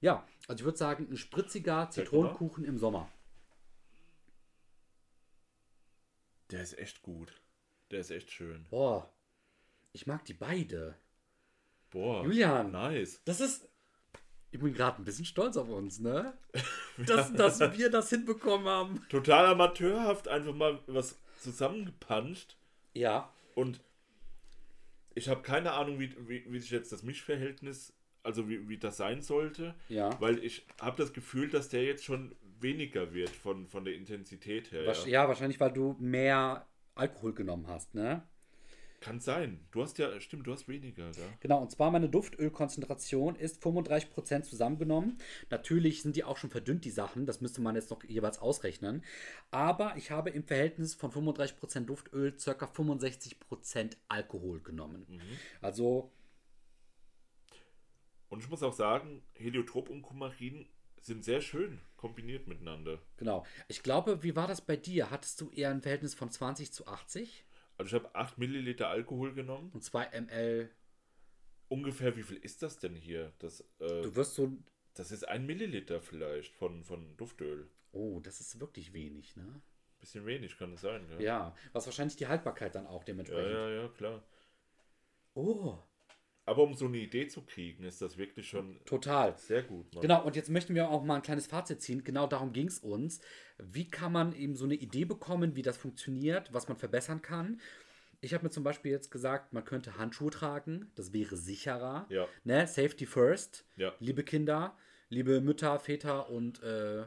B: Ja, also ich würde sagen, ein spritziger Zitronenkuchen im Sommer.
A: Der ist echt gut. Der ist echt schön.
B: Boah, ich mag die beide. Boah, Julian, nice. Das ist, ich bin gerade ein bisschen stolz auf uns, ne? Dass, dass wir das hinbekommen haben.
A: Total amateurhaft einfach mal was zusammengepanscht. Ja. Und ich habe keine Ahnung, wie, wie, wie, sich jetzt das Mischverhältnis, also wie, wie das sein sollte. Ja. Weil ich habe das Gefühl, dass der jetzt schon weniger wird von, von der Intensität her.
B: Was, ja. ja, wahrscheinlich, weil du mehr Alkohol genommen hast, ne?
A: Kann sein. Du hast ja, stimmt, du hast weniger. Ja.
B: Genau, und zwar meine Duftölkonzentration ist 35% zusammengenommen. Natürlich sind die auch schon verdünnt, die Sachen. Das müsste man jetzt noch jeweils ausrechnen. Aber ich habe im Verhältnis von 35% Duftöl ca. 65% Alkohol genommen. Mhm. Also.
A: Und ich muss auch sagen, Heliotrop und Kumarin sind sehr schön kombiniert miteinander.
B: Genau. Ich glaube, wie war das bei dir? Hattest du eher ein Verhältnis von 20 zu 80?
A: Also ich habe 8 Milliliter Alkohol genommen.
B: Und 2 ml.
A: Ungefähr, wie viel ist das denn hier? Das, äh, du wirst so. Das ist ein Milliliter vielleicht von, von Duftöl.
B: Oh, das ist wirklich wenig, ne?
A: Bisschen wenig kann es sein,
B: ja. Ja, was wahrscheinlich die Haltbarkeit dann auch dementsprechend. Ja, ja, ja, klar.
A: Oh. Aber um so eine Idee zu kriegen, ist das wirklich schon total
B: sehr gut. Mann. Ne? Genau, und jetzt möchten wir auch mal ein kleines Fazit ziehen. Genau darum ging es uns. Wie kann man eben so eine Idee bekommen, wie das funktioniert, was man verbessern kann? Ich habe mir zum Beispiel jetzt gesagt, man könnte Handschuhe tragen, das wäre sicherer. Ja. Ne? Safety first. Ja. Liebe Kinder, liebe Mütter, Väter und äh,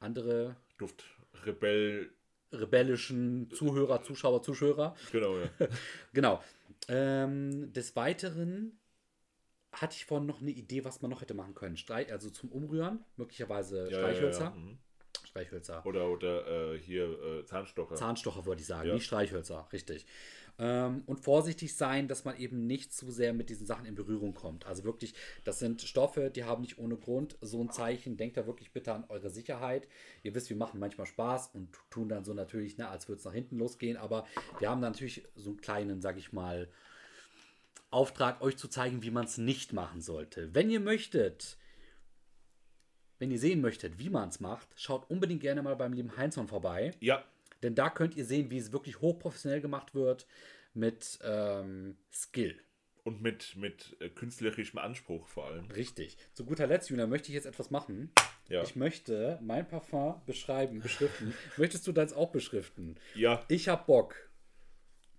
B: andere.
A: Duftrebell.
B: Rebellischen Zuhörer, Zuschauer, Zuschauer. Genau, ja. genau. Ähm, des Weiteren hatte ich vorhin noch eine Idee, was man noch hätte machen können. Streich, also zum Umrühren, möglicherweise ja, Streichhölzer. Ja, ja. Mhm.
A: Streichhölzer. Oder, oder äh, hier äh, Zahnstocher. Zahnstocher wollte ich sagen, nicht
B: Streichhölzer, richtig. Ähm, und vorsichtig sein, dass man eben nicht zu sehr mit diesen Sachen in Berührung kommt. Also wirklich, das sind Stoffe, die haben nicht ohne Grund so ein Zeichen. Denkt da wirklich bitte an eure Sicherheit. Ihr wisst, wir machen manchmal Spaß und tun dann so natürlich, ne, als würde es nach hinten losgehen. Aber wir haben natürlich so einen kleinen, sag ich mal, Auftrag, euch zu zeigen, wie man es nicht machen sollte. Wenn ihr möchtet, wenn ihr sehen möchtet, wie man es macht, schaut unbedingt gerne mal beim lieben Heinzon vorbei. Ja. Denn da könnt ihr sehen, wie es wirklich hochprofessionell gemacht wird mit ähm, Skill.
A: Und mit, mit äh, künstlerischem Anspruch vor allem.
B: Richtig. Zu guter Letzt, Juna, möchte ich jetzt etwas machen. Ja. Ich möchte mein Parfum beschreiben, beschriften. Möchtest du das auch beschriften? Ja. Ich hab Bock.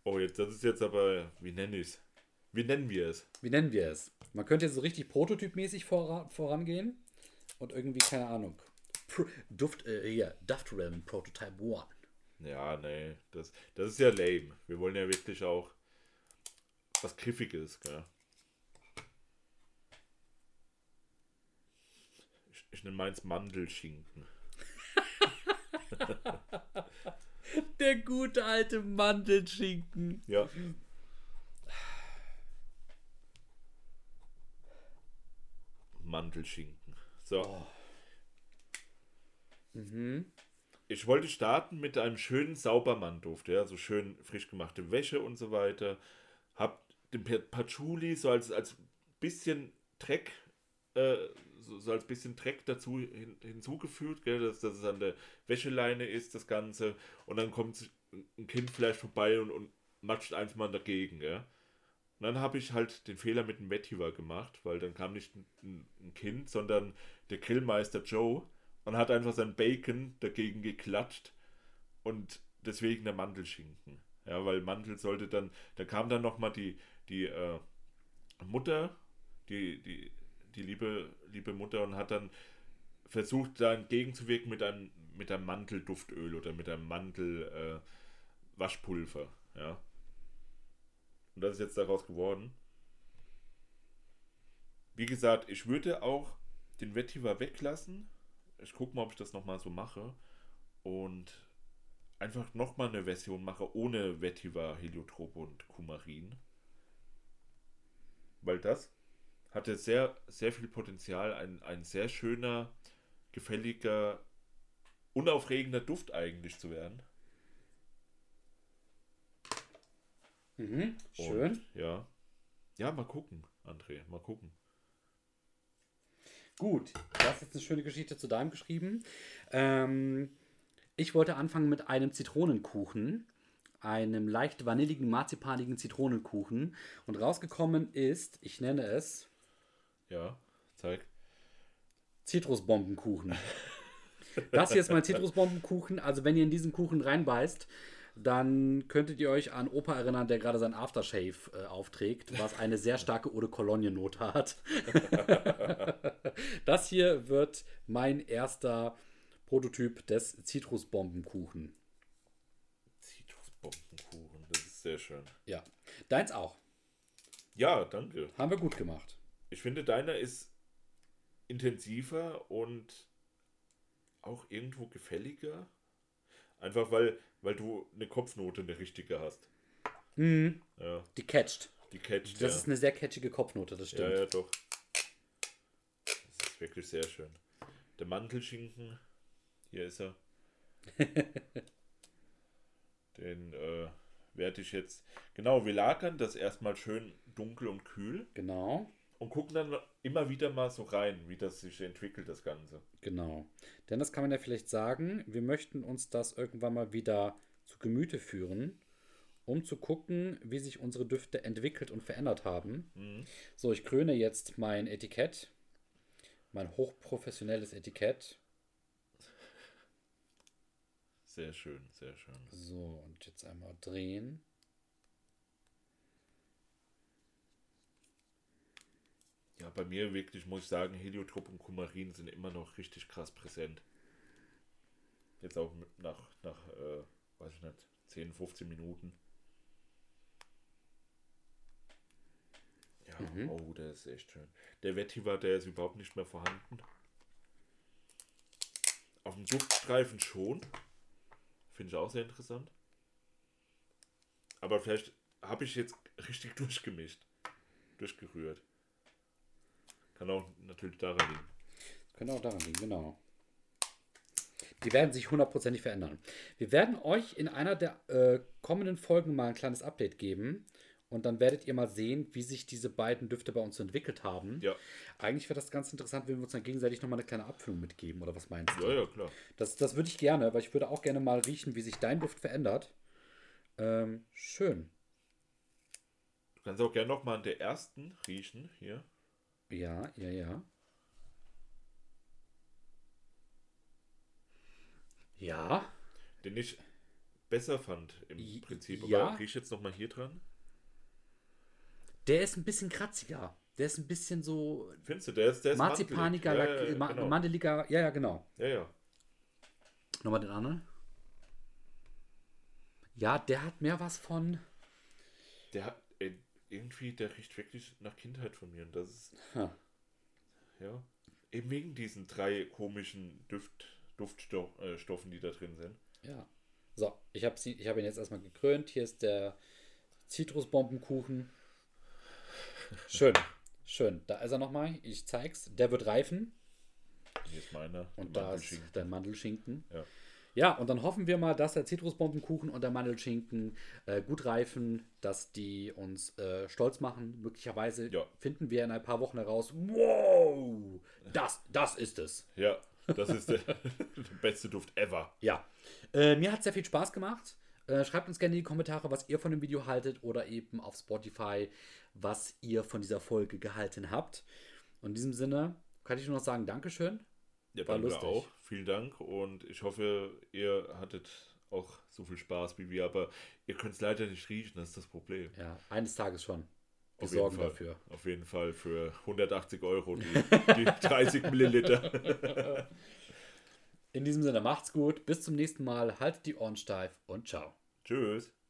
A: Oh, jetzt, das ist jetzt aber, wie nenne ich es? Wie nennen wir es?
B: Wie nennen wir es? Man könnte jetzt so richtig prototypmäßig vor, vorangehen und irgendwie, keine Ahnung. Pro, Duft, äh, hier, Duft Realm Prototype 1.
A: Ja, nee, das, das ist ja lame. Wir wollen ja wirklich auch was Griffiges, gell? Ich, ich nenne meins Mandelschinken.
B: Der gute alte Mandelschinken. Ja.
A: Mandelschinken. So. Oh. Mhm. Ich wollte starten mit einem schönen Saubermann-Duft, ja, so schön frisch gemachte Wäsche und so weiter. Hab den Patchouli so als, als bisschen Dreck, äh, so, so, als bisschen Dreck dazu hin, hinzugefügt, gell, dass, dass es an der Wäscheleine ist, das Ganze. Und dann kommt ein Kind vielleicht vorbei und, und matscht eins mal dagegen, ja. Und dann habe ich halt den Fehler mit dem Vetiver gemacht, weil dann kam nicht ein, ein Kind, sondern der Grillmeister Joe und hat einfach sein Bacon dagegen geklatscht und deswegen der Mandelschinken. Ja, weil Mandel sollte dann, da kam dann nochmal die, die äh, Mutter, die, die, die liebe, liebe Mutter und hat dann versucht, da entgegenzuwirken mit einem, mit einem Mantelduftöl oder mit einem Mandelwaschpulver. Äh, ja. Und das ist jetzt daraus geworden. Wie gesagt, ich würde auch den Vetiver weglassen. Ich gucke mal, ob ich das nochmal so mache. Und einfach nochmal eine Version mache ohne Vetiver, Heliotrop und Kumarin. Weil das hatte sehr, sehr viel Potenzial. Ein, ein sehr schöner, gefälliger, unaufregender Duft eigentlich zu werden. Mhm, schön. Und, ja. Ja, mal gucken, André, mal gucken.
B: Gut, das ist eine schöne Geschichte zu deinem geschrieben. Ähm, ich wollte anfangen mit einem Zitronenkuchen, einem leicht vanilligen, marzipanigen Zitronenkuchen. Und rausgekommen ist, ich nenne es. Ja, zeig. Zitrusbombenkuchen. das hier ist mein Zitrusbombenkuchen. Also, wenn ihr in diesen Kuchen reinbeißt, dann könntet ihr euch an Opa erinnern, der gerade sein Aftershave äh, aufträgt, was eine sehr starke Eau de Cologne Note hat. das hier wird mein erster Prototyp des Zitrusbombenkuchen.
A: Zitrusbombenkuchen, das ist sehr schön.
B: Ja, deins auch.
A: Ja, danke.
B: Haben wir gut gemacht.
A: Ich finde, deiner ist intensiver und auch irgendwo gefälliger. Einfach weil, weil du eine Kopfnote, eine richtige hast.
B: Mhm. Ja. Die catcht. Die catcht. Das ja. ist eine sehr catchige Kopfnote,
A: das
B: stimmt. Ja, ja, doch.
A: Das ist wirklich sehr schön. Der Mantelschinken, hier ist er. Den äh, werde ich jetzt. Genau, wir lagern das erstmal schön dunkel und kühl. Genau und gucken dann immer wieder mal so rein, wie das sich entwickelt, das Ganze.
B: Genau. Denn das kann man ja vielleicht sagen, wir möchten uns das irgendwann mal wieder zu Gemüte führen, um zu gucken, wie sich unsere Düfte entwickelt und verändert haben. Mhm. So, ich kröne jetzt mein Etikett, mein hochprofessionelles Etikett.
A: Sehr schön, sehr schön.
B: So, und jetzt einmal drehen.
A: Ja, bei mir wirklich muss ich sagen, Heliotrop und Kumarin sind immer noch richtig krass präsent. Jetzt auch nach, nach äh, weiß ich nicht, 10, 15 Minuten. Ja, mhm. oh, der ist echt schön. Der Vetiver, der ist überhaupt nicht mehr vorhanden. Auf dem Duftstreifen schon. Finde ich auch sehr interessant. Aber vielleicht habe ich jetzt richtig durchgemischt. Durchgerührt. Kann auch natürlich daran liegen.
B: Könnte auch daran liegen, genau. Die werden sich hundertprozentig verändern. Wir werden euch in einer der äh, kommenden Folgen mal ein kleines Update geben. Und dann werdet ihr mal sehen, wie sich diese beiden Düfte bei uns entwickelt haben. Ja. Eigentlich wäre das ganz interessant, wenn wir uns dann gegenseitig nochmal eine kleine Abfüllung mitgeben, oder was meinst du? Ja, ja, klar. Das, das würde ich gerne, weil ich würde auch gerne mal riechen, wie sich dein Duft verändert. Ähm, schön.
A: Du kannst auch gerne nochmal an der ersten riechen, hier.
B: Ja, ja, ja.
A: Ja. Den ich besser fand im I- Prinzip. Aber ja. gehe ich jetzt nochmal hier dran?
B: Der ist ein bisschen kratziger. Der ist ein bisschen so. Findest du, der ist, der ist Marzipaniger, mandelig. Ja, ja, genau. mandeliger. Ja, ja, genau. Ja, ja. Nochmal den anderen. Ja, der hat mehr was von.
A: Der hat, irgendwie, der riecht wirklich nach Kindheit von mir. Und das ist. Ha. Ja. Eben wegen diesen drei komischen Duft, Duftstoffen, äh, die da drin sind.
B: Ja. So, ich habe ich hab ihn jetzt erstmal gekrönt. Hier ist der Zitrusbombenkuchen. Schön. Schön. Da ist er nochmal. Ich zeig's. Der wird reifen. Hier ist meiner. Und da ist der Mandelschinken. Ja. Ja, und dann hoffen wir mal, dass der Zitrusbombenkuchen und der Mandelschinken äh, gut reifen, dass die uns äh, stolz machen. Möglicherweise ja. finden wir in ein paar Wochen heraus, wow, das, das ist es.
A: Ja, das ist der, beste Duft ever.
B: Ja, äh, mir hat sehr viel Spaß gemacht. Äh, schreibt uns gerne in die Kommentare, was ihr von dem Video haltet oder eben auf Spotify, was ihr von dieser Folge gehalten habt. Und in diesem Sinne kann ich nur noch sagen, Dankeschön ja, war
A: danke lustig. auch. Vielen Dank und ich hoffe, ihr hattet auch so viel Spaß wie wir, aber ihr könnt es leider nicht riechen, das ist das Problem.
B: Ja, eines Tages schon. Wir auf sorgen
A: dafür. Auf jeden Fall für 180 Euro die, die 30 Milliliter.
B: In diesem Sinne macht's gut, bis zum nächsten Mal, haltet die Ohren steif und ciao. Tschüss.